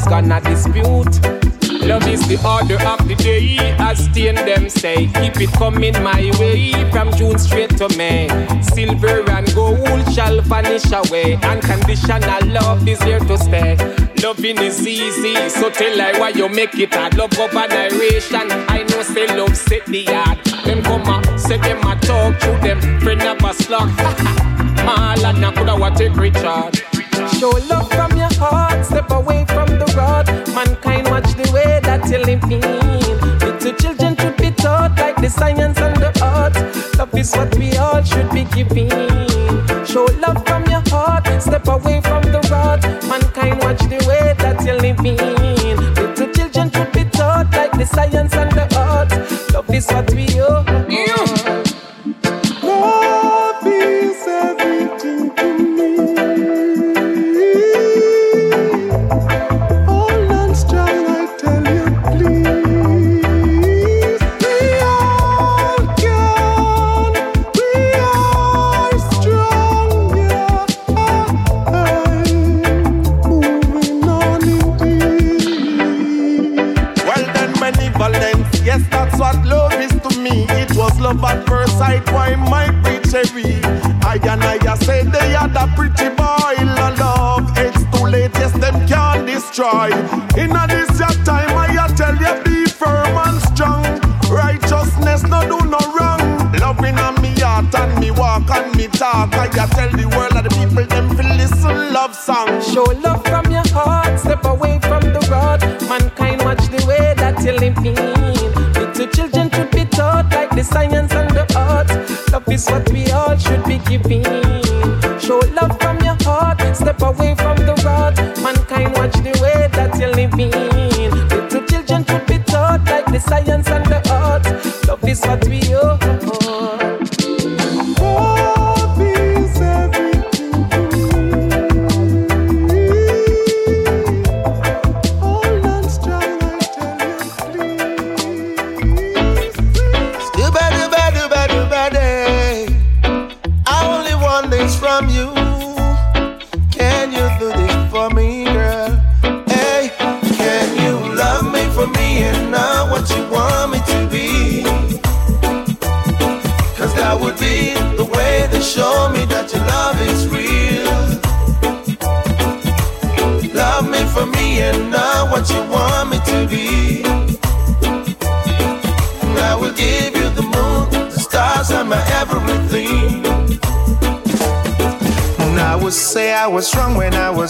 Is gonna dispute. Love is the order of the day, as Stain them say. Keep it coming my way from June straight to May. Silver and gold shall vanish away. Unconditional love is here to stay. Loving is easy, so tell I why you make it hard. Love over narration. I know say love set the yard. Them come a say them a talk to them. Friend of a slug. (laughs) A coulda what take. Show love from your heart, step away from the rod. Mankind watch the way that you're living. Little children should be taught like the science and the art. Love is what we all should be giving. Show love from your heart, step away from the rod. Mankind watch the way that you're living. Little children should be taught like the science and the art. Love is what we all. Why my cherry? I and I say they had a pretty boy, la love. It's too late, yes, them can't destroy. In a this your time, I tell you, be firm and strong. Righteousness, no do no wrong. Loving on me heart and me walk and me talk. I tell the world of the people, them feel listen love song. Show love from your heart, Show love from your heart, step away from the rod. Mankind watch the way that you're living. Little children should be taught like the science and the art. Love is what we all.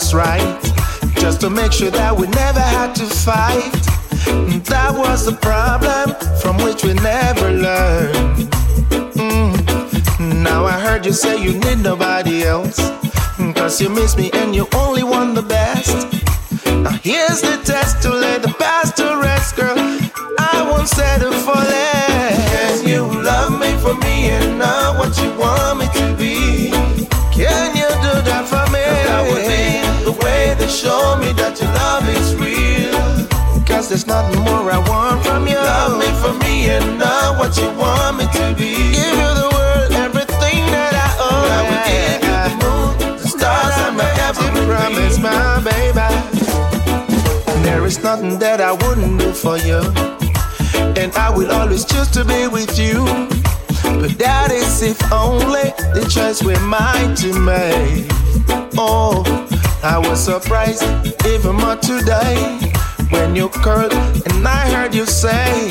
Was right. Just to make sure that we never had to fight. That was the problem from which we never learned. Mm. Now I heard you say you need nobody else. Cause you miss me and you only want the best. Now here's the test to lay the past to rest, girl. I won't settle for less. Can you love me for me and not what you want me to be? Can you do that for me? Way they show me that your love is real. Cause there's nothing more I want from you. Love me for me and not what you want me to be. Give you the world, everything that I own. I will give you the moon, the stars, and my every promise, my baby. There is nothing that I wouldn't do for you. And I will always choose to be with you. But that is if only the choice we're mine to make. Oh, I was surprised even more today when you curled and I heard you say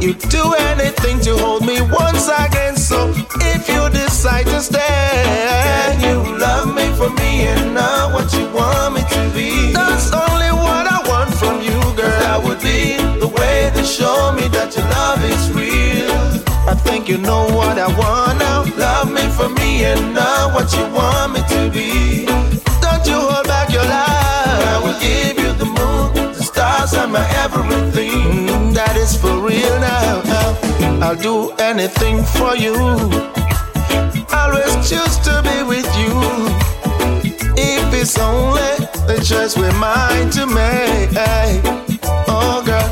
you'd do anything to hold me once again. So if you decide to stay, can you love me for me and not what you want me to be? That's only what I want from you, girl. That would be the way to show me that your love is real. I think you know what I want now. Love me for me and not what you want me to be. You hold back your love. I will give you the moon, the stars, and my everything. Mm, that is for real now. I'll do anything for you. Always choose to be with you. If it's only the choice we're mine to make. Oh, girl,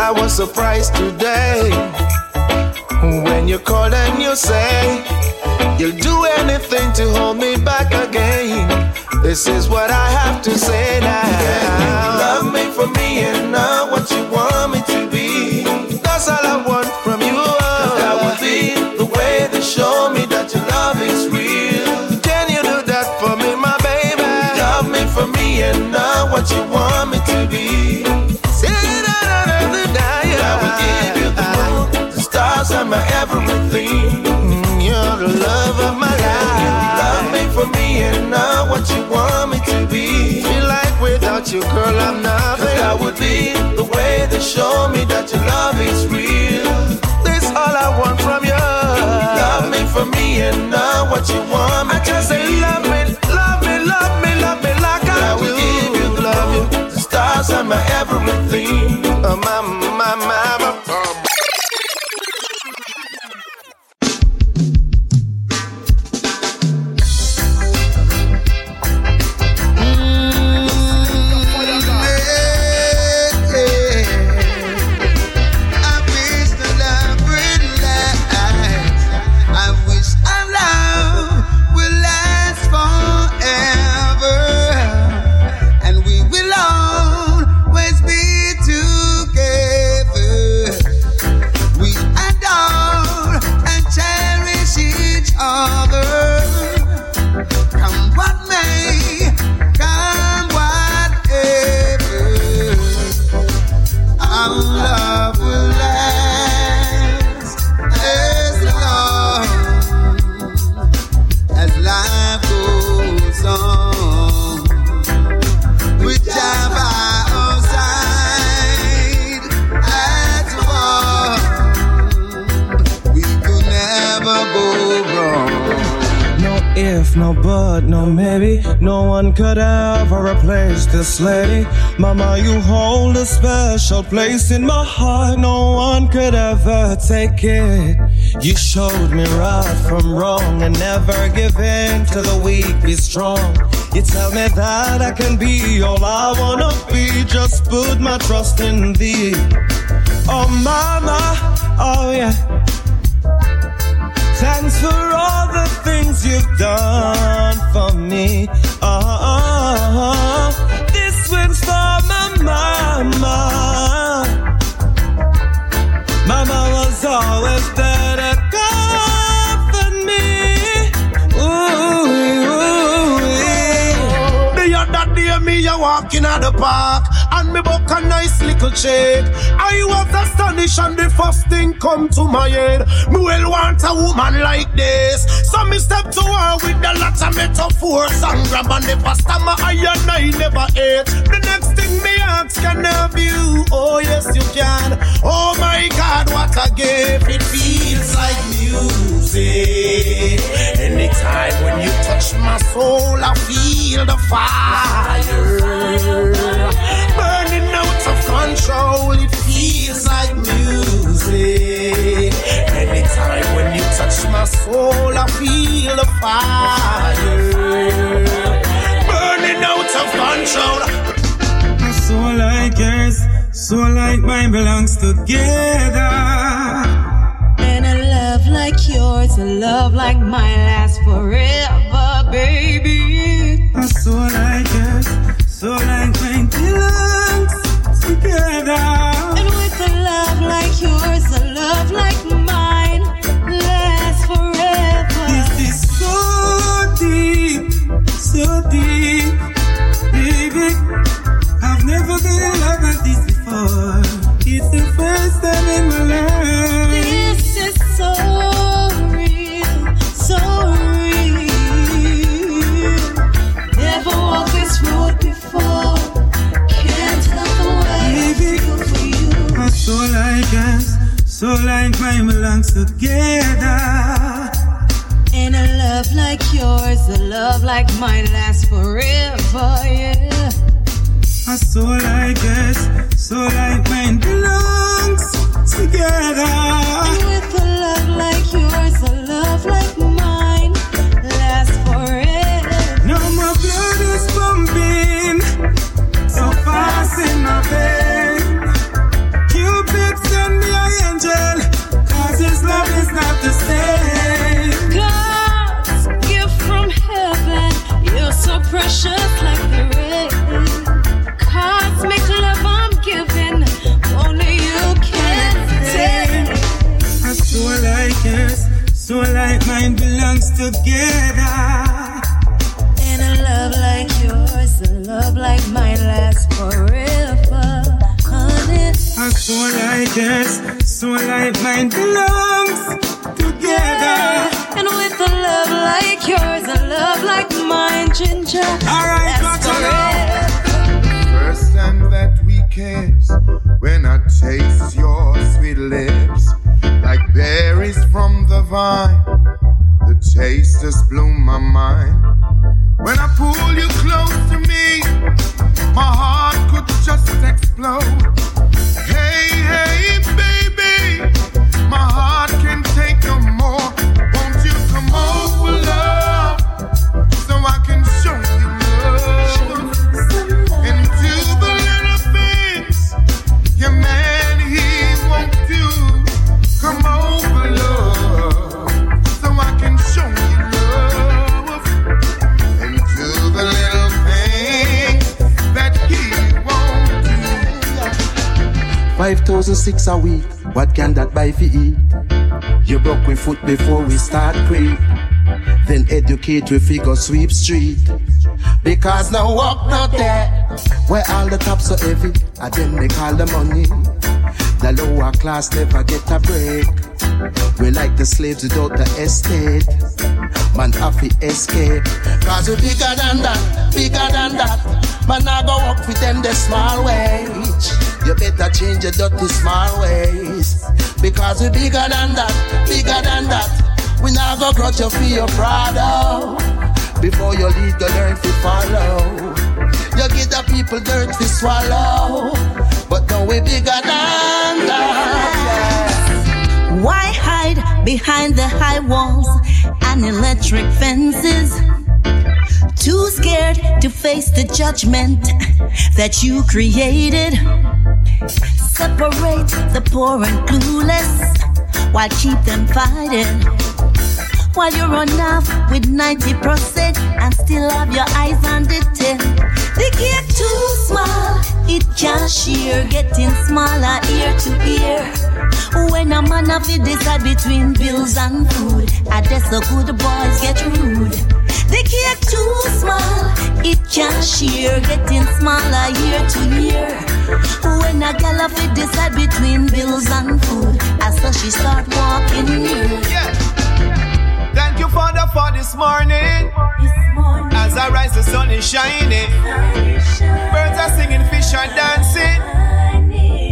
I was surprised today. When you call and you say You'll do anything to hold me back again This is what I have to say now. Love me for me and not what you want me to be. That's all I want from you. That would be the way to show me that your love is real. Can you do that for me my baby? Love me for me and not what you want me to be. Say that I will give you the moon, the stars and my everything. Mm, You're the love of my life. For me and not what you want me to be. Feel like without you, girl, I'm nothing. That would be the way to show me that your love is real. This all I want from you. Love me for me and not what you want me I just say love me, love me, love me, love me like I, I will give you love you, the stars and my everything. Oh, my, my, my, could ever replace this lady. Mama, you hold a special place in my heart. No one could ever take it. You showed me right from wrong and never give in to the weak, be strong. You tell me that I can be all I wanna be. Just put my trust in thee. Oh, mama, oh yeah. Thanks for all the things you've done for me. Oh, this one's for my mama. Mama was always there to comfort me. Ooh, ooh, ooh. The other day, me a walking at the park and me book a nice little check. I was astonished and the first thing come to my head. Me well want a woman like this, so me step to her with a lot of metaphors and grab and never stammer. I and I never ate. The next thing me ask can help you. Oh yes you can. Oh my God, what a gift! It feels like music. Anytime when you touch my soul, I feel the fire burning out of control. It feels like music. Anytime when you touch my soul, I feel the fire burning out of control. A soul like yours, soul like mine belongs together. And a love like yours, a love like mine lasts forever, baby. A soul like yours, soul like mine belongs together. It's the first time in my life. This is so real, so real. Never walked this road before. Can't tell the way I for you. A soul like us, soul like mine belongs together. And a love like yours, a love like mine lasts forever, yeah. A soul 5,006 a week, what can that buy for eat? You broke we foot before we start creep. Then educate we figure sweep street. Because no work not there. Where all the tops so heavy, and then they call the money. The lower class never get a break. We like the slaves without the estate. Man to escape. Cause we bigger than that, bigger than that. Man I go up with them the small wage. You better change your dirty small ways. Because we're bigger than that, bigger than that. We now go grudge you for your Prado. Oh. Before you lead, you learn to follow. You give the people dirt to swallow. But now we bigger than that. Why hide behind the high walls and electric fences? Too scared to face the judgment that you created. Separate the poor and clueless while keep them fighting. While you run off with 90% and still have your eyes on the 10. The cake too small, it can't getting smaller ear to ear. When a man have to decide between bills and food, I guess the good boys get rude. The cake too small, it can't share, getting smaller year to year. When a gal have to decide between bills and food, I saw she start walking near. Thank you, Father, for this morning. As I rise, the sun is shining. Birds are singing, fish are dancing.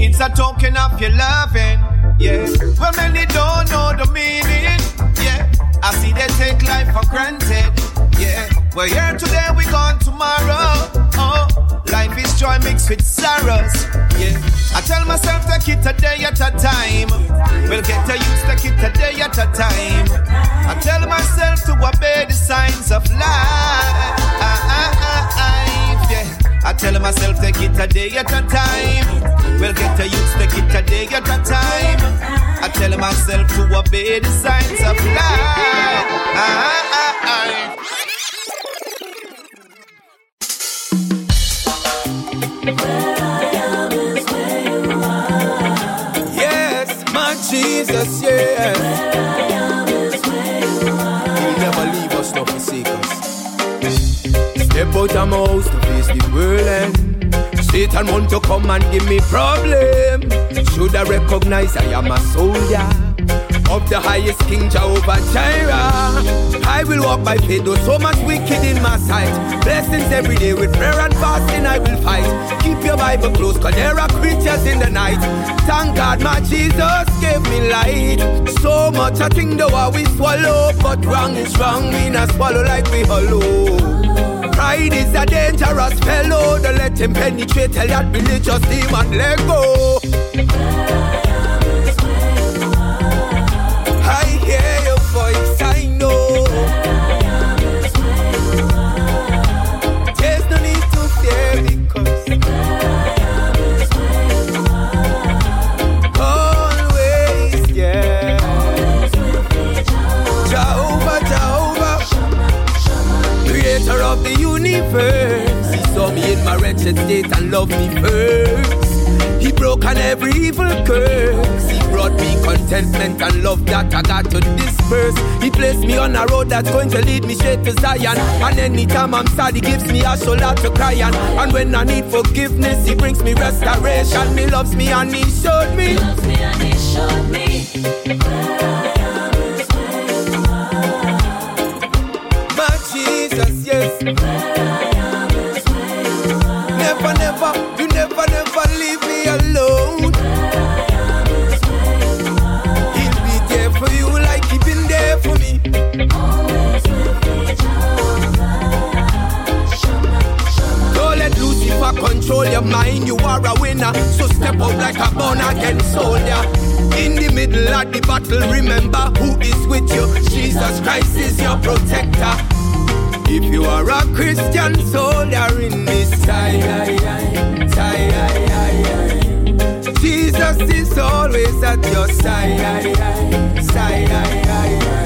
It's a token of your loving. Yeah. Well, many don't know the meaning. Yeah. I see they take life for granted. Yeah. We're here today, we're gone tomorrow. Oh, life is joy mixed with sorrows. Yeah. I tell myself take it a day at a time. We'll get used to it a day at a time. I tell myself to obey the signs of life. Yeah. I tell myself take it a day at a time. We'll get to use take it a day at a time. I tell myself to obey the signs of life. Yes, my Jesus, yes. He'll never leave us nor forsake us. Step out of my house to face the world and Satan want to come and give me problem. Should I recognize I am a soldier of the highest King Jehovah Jireh? I will walk by faith, though so much wicked in my sight. Blessings every day with prayer and fasting I will fight. Keep your Bible close, cause there are creatures in the night. Thank God my Jesus gave me light. So much I think the war we swallow, but wrong is wrong, we not swallow like we hollow. Pride is a dangerous fellow. Don't let him penetrate. Tell that religious demon let go. Hear your voice. I know. There's no need to fear because always, yeah. Jehovah, Jehovah creator of the universe. He saw me in my wretched state and loved me first. He broke on every evil curse. He brought me contentment and love that I got to disperse. He placed me on a road that's going to lead me straight to Zion. And anytime I'm sad, he gives me a shoulder to cry on. And when I need forgiveness, he brings me restoration. He loves me and he showed me. He loves me and he showed me. My Jesus, yes. Never, never, you never, never control your mind. You are a winner, so step up like a born again soldier. In the middle of the battle, remember who is with you. Jesus Christ is your protector. If you are a Christian soldier in this time, Jesus is always at your side. side.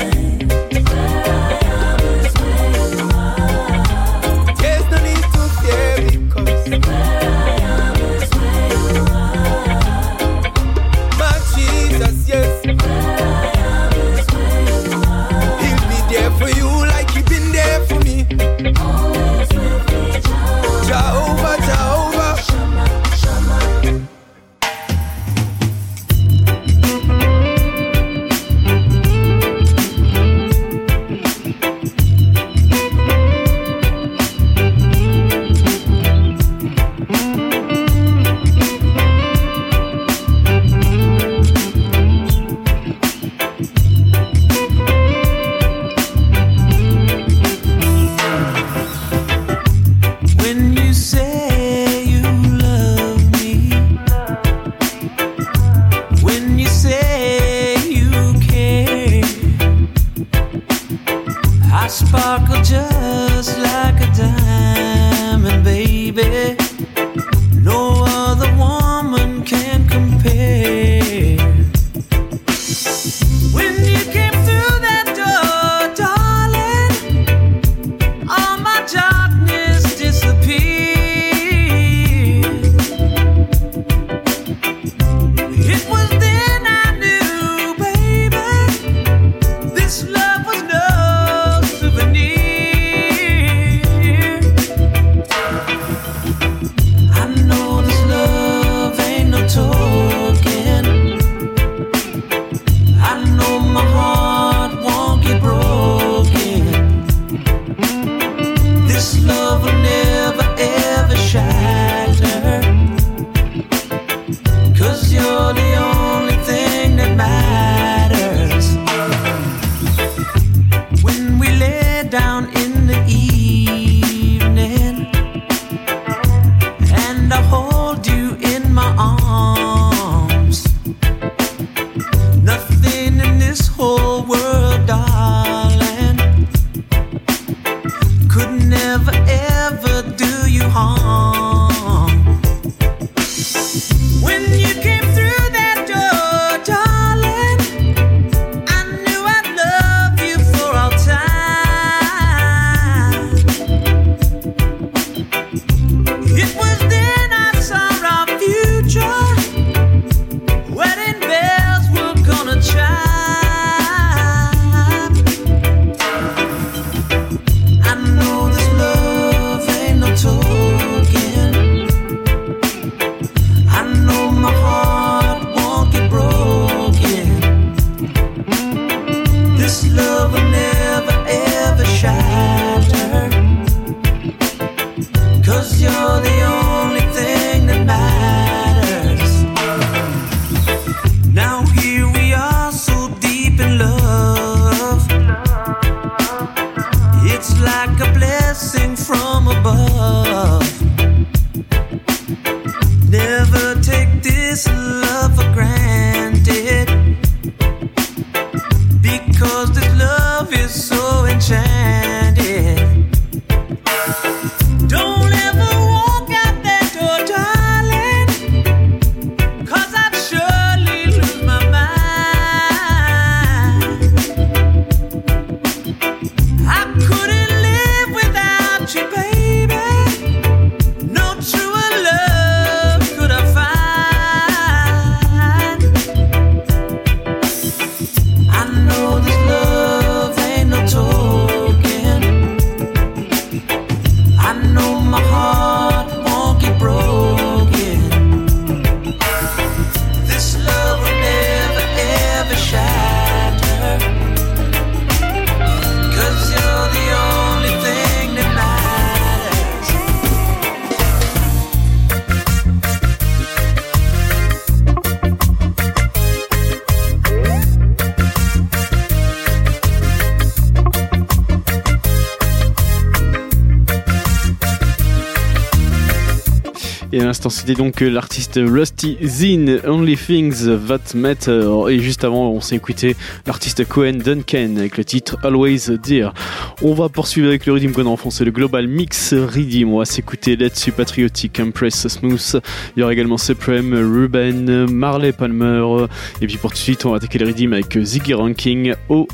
Et à l'instant, c'était donc euh, l'artiste Rusty Zin, Only Things That Matter. Oh, et juste avant, on s'est écouté l'artiste Cohen Duncan avec le titre Always Dear. On va poursuivre avec le rythme qu'on a en français, le Global Mix Rhythm. On va s'écouter là-dessus Patriotic, Impress Smooth. Il y aura également Supreme, Ruben, Marley Palmer. Et puis pour tout de suite, on va attaquer le rythme avec Ziggy Ranking oh,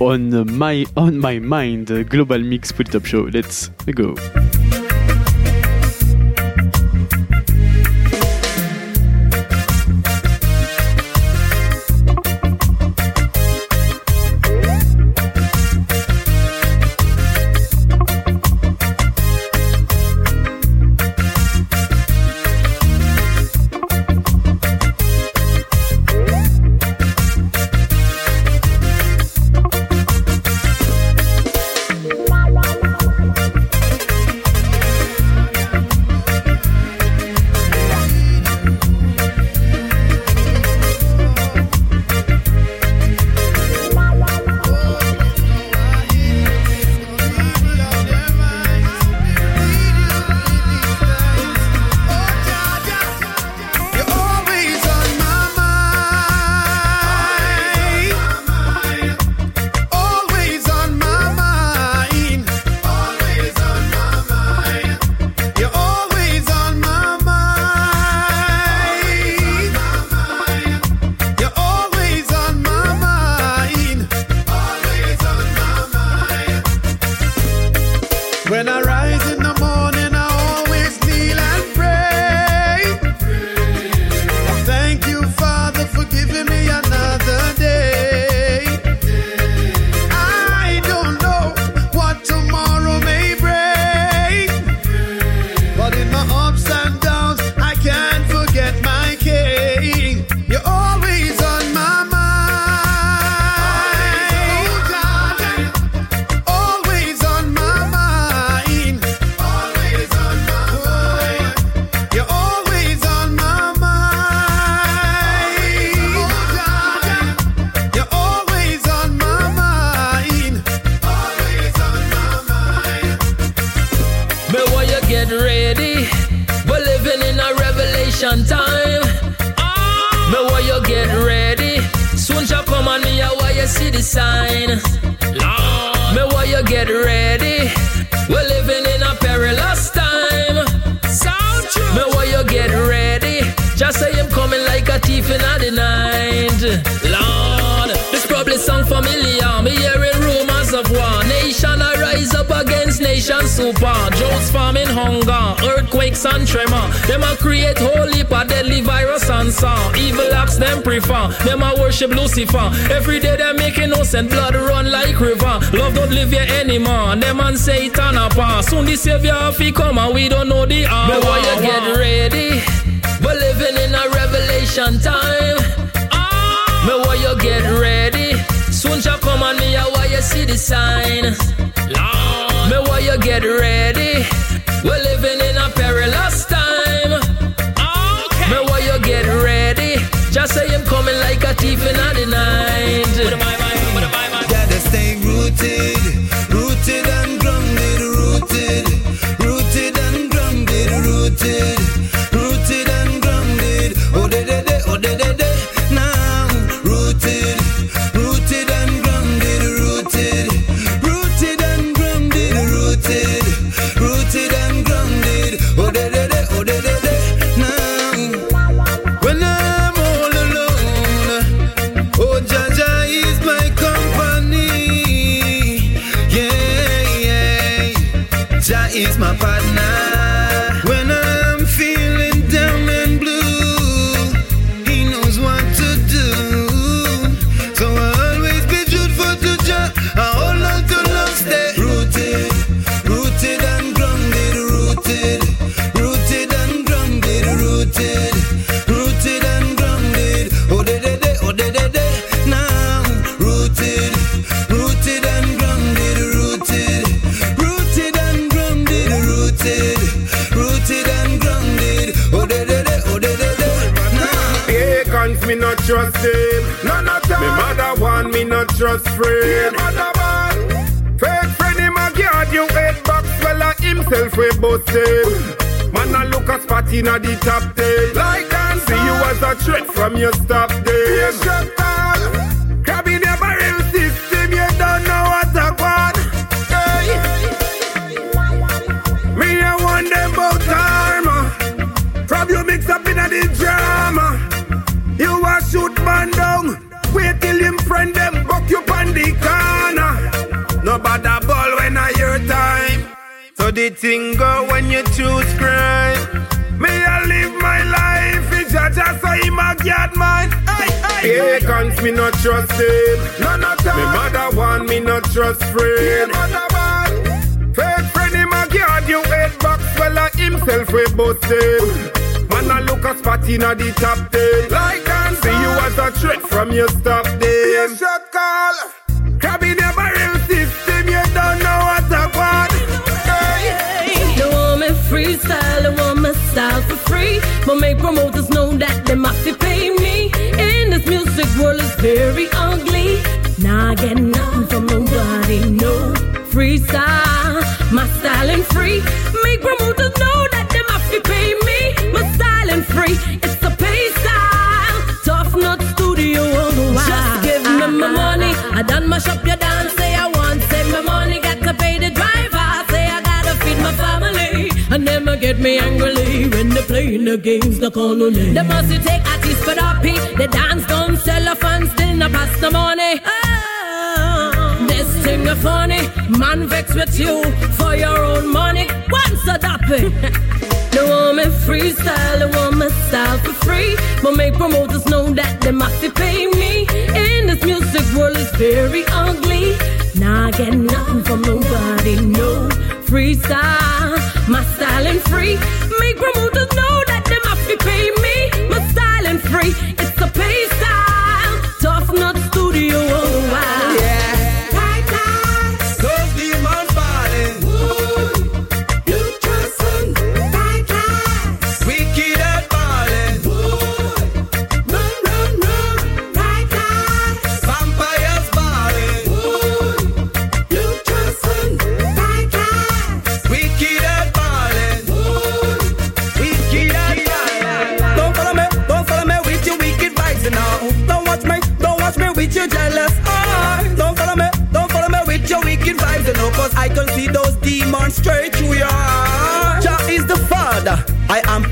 On My, on my Mind, Global Mix Polytop Show. Let's go.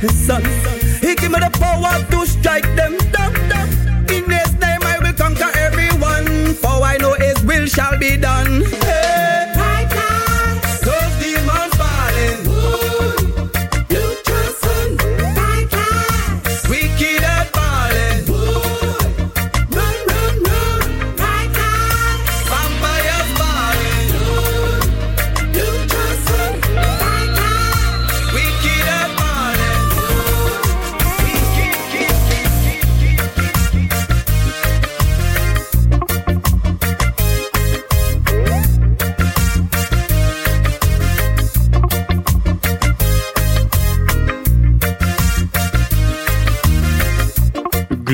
His son.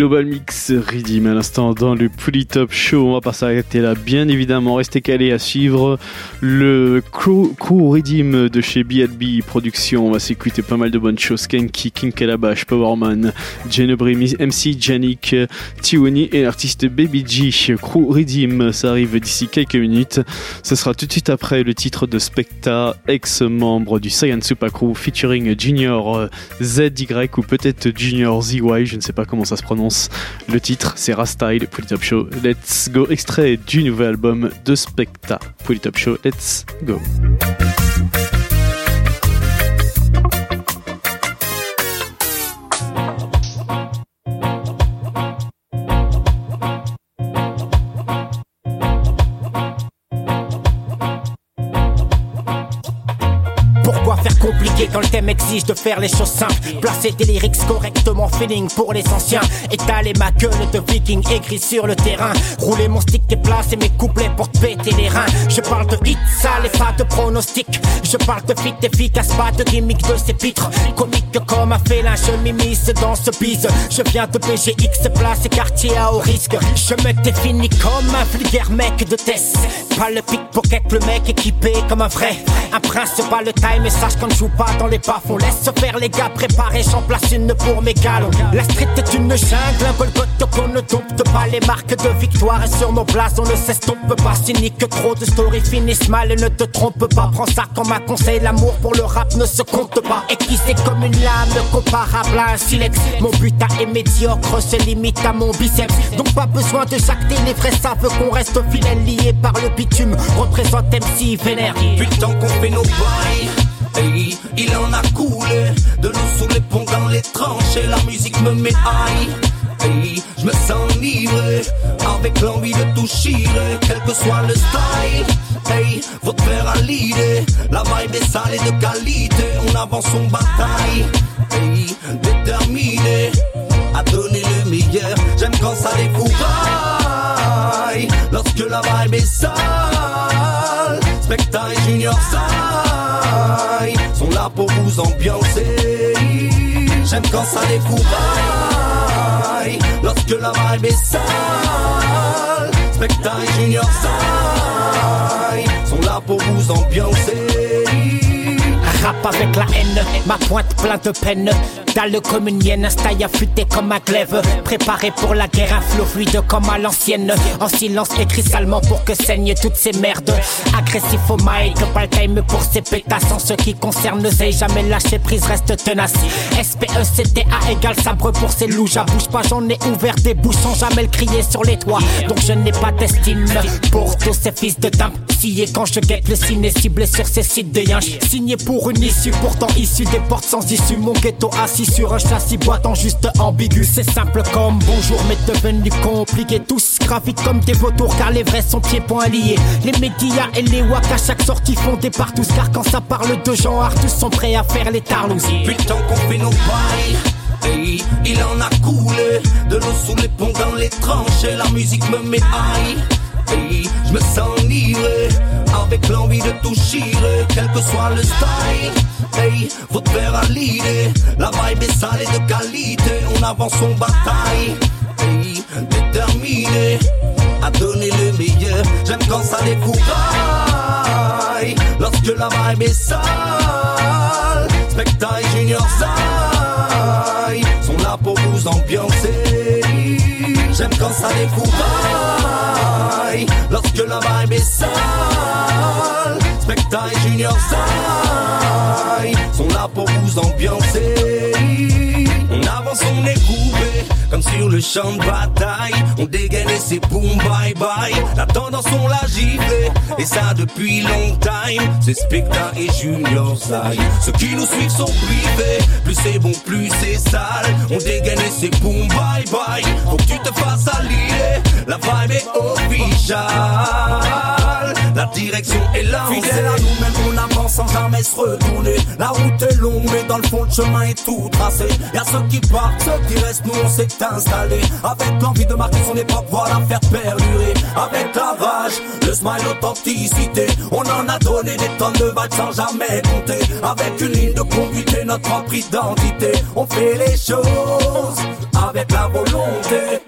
Global Mix Redeem à l'instant dans le Pretty Top Show. On va pas s'arrêter là, bien évidemment. Restez calés à suivre le Crew, crew de chez B&B Productions. On va s'écouter pas mal de bonnes choses. Kenki, King Calabash, Powerman, Jenebri, MC Janik, Tiwani et l'artiste Baby G. Crew Redeem, ça arrive d'ici quelques minutes. Ce sera tout de suite après le titre de Specta, ex-membre du Saiyan Super Crew, featuring Junior euh, ZY ou peut-être Junior ZY, je ne sais pas comment ça se prononce. Le titre, c'est Rastyle, Top Show. Let's go, extrait du nouvel album de Specta. Top Show, let's go. Pourquoi faire compliqué quand le thème exige de faire les choses simples. Placer des lyrics correctement, feeling pour les anciens. Étaler ma gueule de viking écrit sur le terrain. Rouler mon stick et placer mes couplets pour te péter les reins. Je parle de hits sales et pas de pronostics. Je parle de fit efficace, pas de gimmick de ces pitres. Comique comme un félin, je m'immisce dans ce bise. Je viens de PGX, place et quartier à haut risque. Je me définis comme un vulgaire mec de test Pas le pickpocket, le mec équipé comme un vrai. Un prince, pas le time et sache qu'on ne joue pas dans les On laisse faire les gars préparés, j'en place une pour mes galons La street est une jungle, un Golgoth qu'on ne dompte pas. Les marques de victoire et sur nos places on ne s'estompe pas. Cynique, trop de stories finissent mal et ne te trompe pas. Prends ça comme un conseil, l'amour pour le rap ne se compte pas. C'est comme une lame comparable à un silex? Mon butin est médiocre, se limite à mon biceps. Donc pas besoin de jacter, les vrais savent qu'on reste fidèle lié par le bitume. Représente MC vénère. Putain qu'on fait nos bails Il en a coulé De l'eau sous les ponts dans les tranchées La musique me met high. Hey, je me sens livré Avec l'envie de tout chirer Quel que soit le style. Hey, te faire à l'idée La vibe est sale et de qualité. On avance en bataille. Hey, déterminé À donner le meilleur. J'aime quand ça défouraille Lorsque la vibe est sale Spectre et Junior Sai sont là pour vous ambiancer. J'aime quand ça défouraille. Lorsque la vibe est sale. Spectre et Junior Sai sont là pour vous ambiancer. Rap avec la haine, ma pointe plein de peine. Dalle hyène, un style affûté comme un glaive. Préparé pour la guerre, un flot fluide comme à l'ancienne. En silence, écrit salement pour que saignent toutes ces merdes. Agressif au mic, pas le time pour ces pétasses. En ce qui concerne, ne sais jamais lâcher prise, reste tenace. SPECTA égale sabre pour ces loups. Bouge pas, j'en ai ouvert des bouches sans jamais le crier sur les toits. Donc je n'ai pas d'estime pour tous ces fils de timbre. Scié quand je guette le ciné ciblé sur ces sites de yinches. Signé pour une issue, pourtant issue des portes sans issue. Mon ghetto assis sur un châssis boitant juste ambigu. C'est simple comme bonjour, mais devenu compliqué. Tous gravitent comme des vautours car les vrais sont pieds-poings liés. Les médias et les wack à chaque sortie font des partous. Car quand ça parle de gens art, tous sont prêts à faire les tarlous. Putain qu'on fait nos bails. Hey, il en a coulé de l'eau sous les ponts dans les tranchées. La musique me met high. Je me sens livré avec l'envie de tout chirer, quel que soit le style. Hey, te faire à l'idée. La vibe est sale et de qualité. On avance en bataille. Hey, déterminé à donner le meilleur. J'aime quand ça découraille. Lorsque la vibe est sale. Spectacle Junior Sai sont là pour vous ambiancer. J'aime quand ça découvre Lorsque la vibe est sale Spectacle Junior Sai Sont là pour vous ambiancer on avance, on est coupé, comme sur le champ de bataille. On dégaine et c'est boum, bye bye. La tendance, on l'a giflé, et ça depuis longtemps. C'est Specta et Junior Zay. Ceux qui nous suivent sont privés, plus c'est bon, plus c'est sale. On dégaine et c'est boum, bye bye. Faut que tu te fasses allier. La vibe est official. La direction est là. Fidèle à nous-mêmes, on avance sans jamais se retourner. La route est longue, mais dans le fond, le chemin est tout tracé. Y'a ceux qui partent, ceux qui restent, nous on s'est installés. Avec l'envie de marquer son époque, voilà faire perdurer. Avec la rage, le smile, l'authenticité. On en a donné des tonnes de vagues sans jamais compter. Avec une ligne de conduite et notre propre identité. On fait les choses avec la volonté.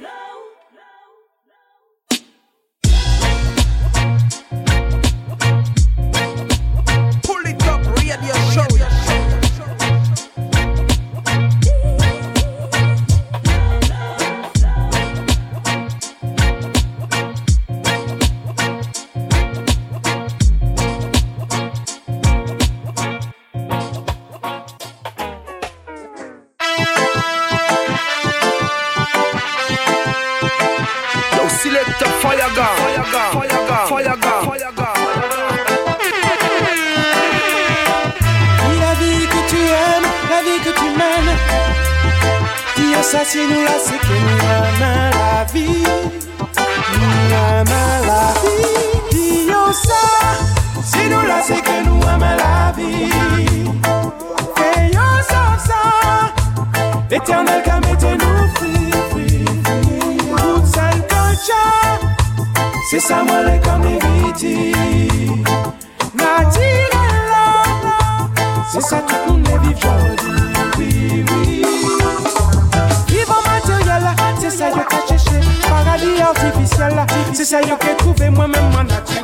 ça yo ka chèche Paradis artificiel, c'est ça yo ke trouve moi-même en nature.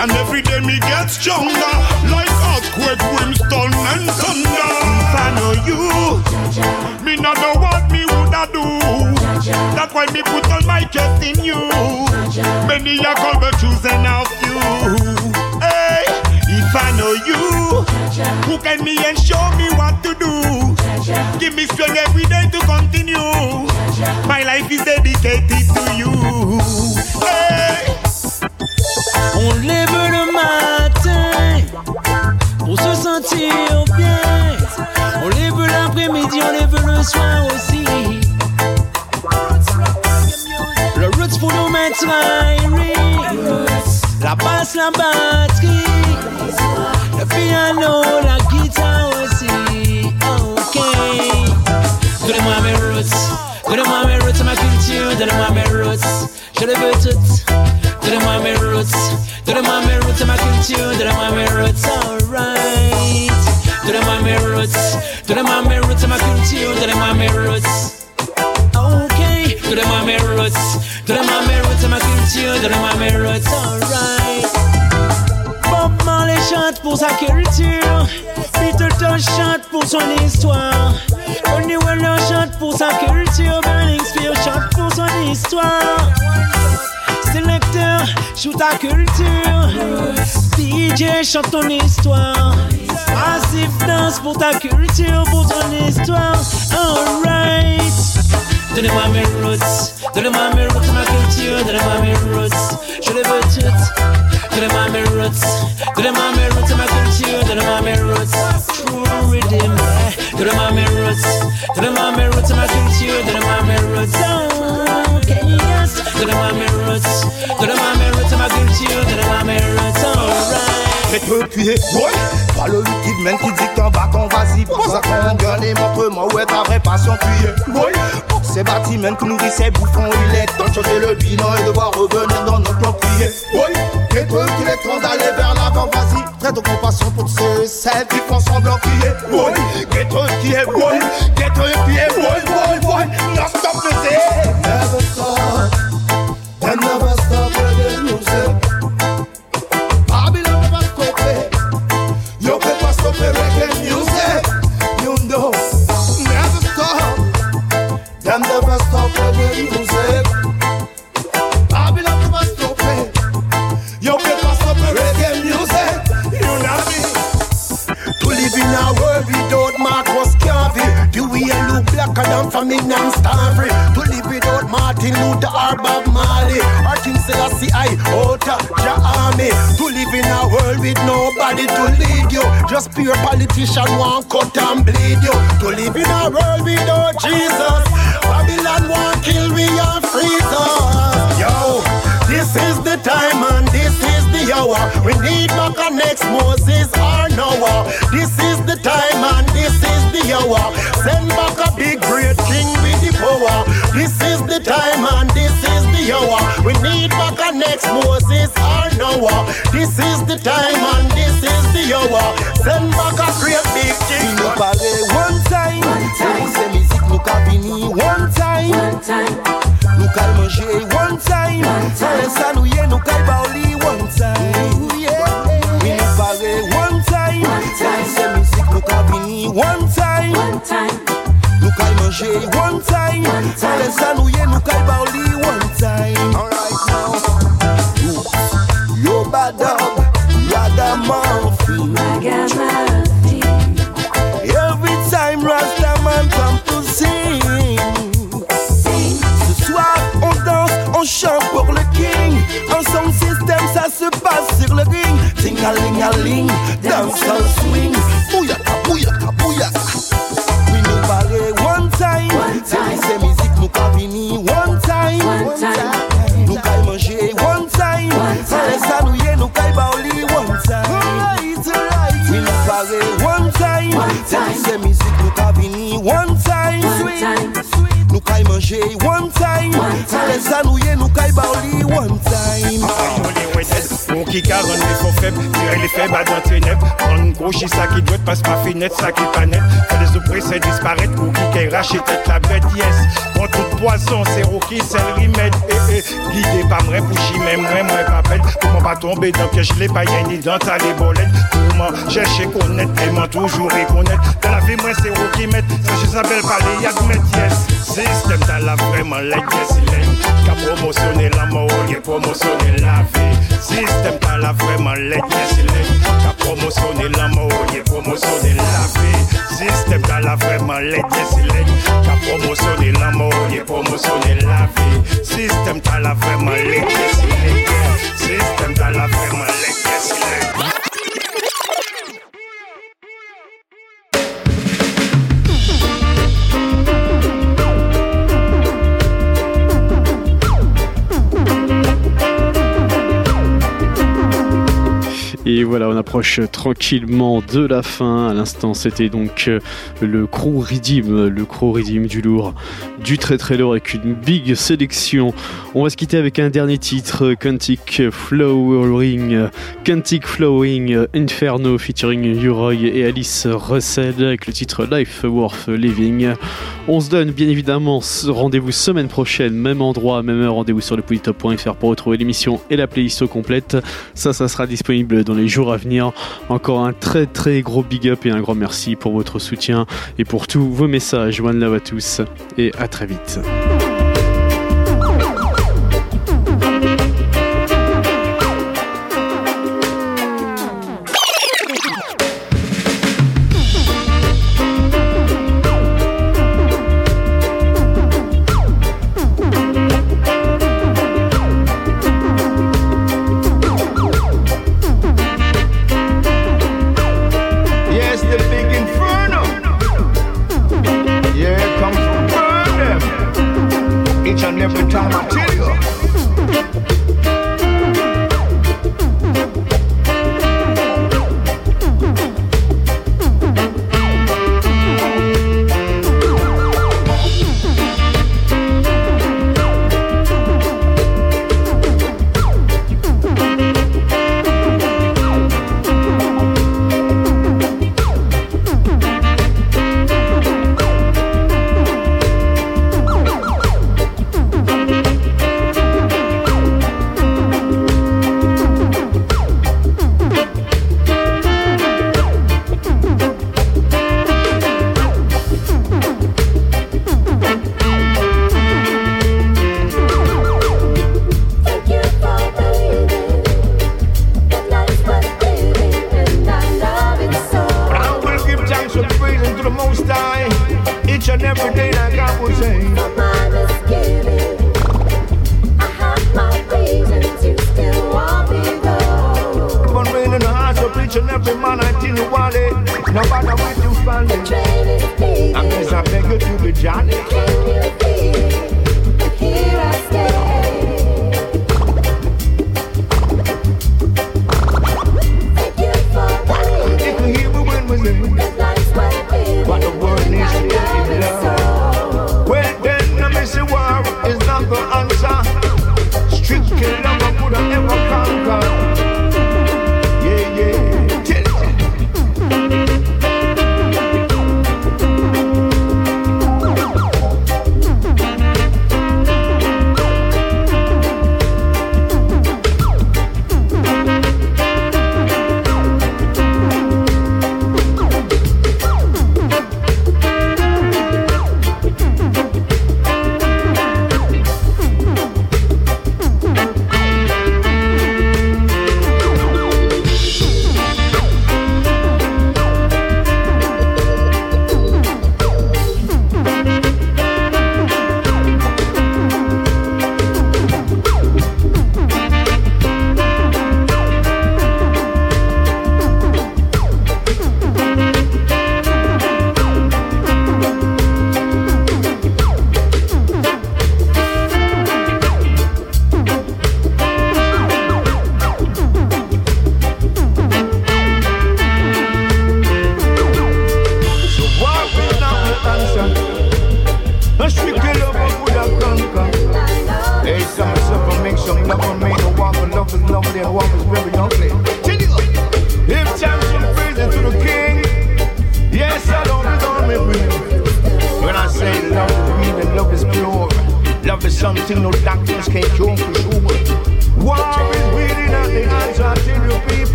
and every day Joue ta culture. DJ, chante ton histoire. Massif danse pour ta culture, pour ton histoire. Alright. Donnez-moi mes roots. Donnez-moi mes roots, ma culture. Donnez-moi mes roots. Je les veux toutes. Donnez-moi mes roots. Donnez-moi mes roots, ma culture. Donnez-moi mes roots. True rhythm. Donnez-moi mes roots. Donnez-moi mes roots, ma culture. Donnez-moi mes roots. Okay, yes. Donnez-moi mes roots. Donnez-moi mes roots, roots. Alright. Fais te tuer, boy Pas le liquide man qui dit t'en bâton, vas-y. Pose à ton gueule et montre-moi où est ta vraie passion Tu es, boy Pour ces bâtiments qui nourrissent ces bouffons Il est temps de changer le bilan et de voir revenir dans notre plan crier Boy Et toi qu'il est temps d'aller vers l'avant, vas-y. Très de compassion pour ceux et celles qui font semblant Boy Et toi qui est boy Et toi qui est boy, boy, boy Non stop Never stop. Never stop than and starving To live without Martin Luther or Bob Marley. Or King Selassie I of the army. To live in a world with nobody to lead you. Just pure politician want cut and bleed you. To live in a world without Jesus. Babylon want kill we and freeze us Yo, this is the time and this is the hour. We need back our next Moses or Noah. This is the time and this is the hour. Send back a big great king power This is the time and this is the hour We need back our next Moses or Noah This is the time and this is the hour Send back a great big king nous paraît one time. C'est musique nous cabini one time. Nous cal manger one time. Sans ça nous y nous cal baoli one time. Yeah. Oui, nous paraît one time. C'est musique nous cabini one time. Nous cal manger one time. Sans ça nous y nous cal baoli one time. Alright now. Yo badab, ragamuffin. Every time Rastaman come to sing Ce soir on danse, on chante pour le king sound system ça se passe sur le ring Ting-a-ling-a-ling, dance and swing time C'est ces musiques nous cabini one time. Nous caille manger one time. Allez ça nous y est, nous caille baoli one time. Oui nous parler one time. C'est musique nous cabini one time. Nous caille manger one time. Allez ça nous y est, nous caille baoli one time ah. Qui carrément les faux faits, tu es les faits, pas dans tes nefs. Prendre gauche, ça qui doit être parce que ma finette, ça qui est pas net. Fait les autres précédents disparaître, ou qui qu'est racheté, la bête, yes. Prendre tout poisson, c'est Rocky, c'est le remède. Eh, eh, guidé par moi, pour j'y mets moi, moi, ma belle. Pour moi, pas tomber dans le piège, les païens, ni dans ta débolette. Tout moi, j'ai cherché connaître, et moi, toujours reconnaître. Dans la vie, moi, c'est Rocky, mettre, ça je s'appelle pas les Yakoumètes, yes. Système, t'as là vraiment, les Yakoumènes. Qui a promotionné la mort, qui a promotionné la vie. Système, t'as la vraiment, like, yes, il est. Qu'a promotionné la mort, il a promotionné la vie. Système, t'as la vraiment, like, yes, il est. Qu'a promotionné la mort, il a promotionné la vie. Système, t'as la vraiment, like, yes, il est. Système, t'as la vraiment, like, yes, il Et voilà, on approche tranquillement de la fin. À l'instant, c'était donc euh, le Crew Redeem, le Crew Redeem du lourd, du très très lourd avec une big sélection. On va se quitter avec un dernier titre, Quantic Flowering, Quantic Flowing Inferno featuring Uroy et Alice Russell avec le titre Life Worth Living. On se donne bien évidemment rendez-vous semaine prochaine, même endroit, même heure, rendez-vous sur le pour retrouver l'émission et la playlist complète. Ça, ça sera disponible dans les jours à venir. Encore un très très gros big up et un grand merci pour votre soutien et pour tous vos messages. One love à tous et à très vite.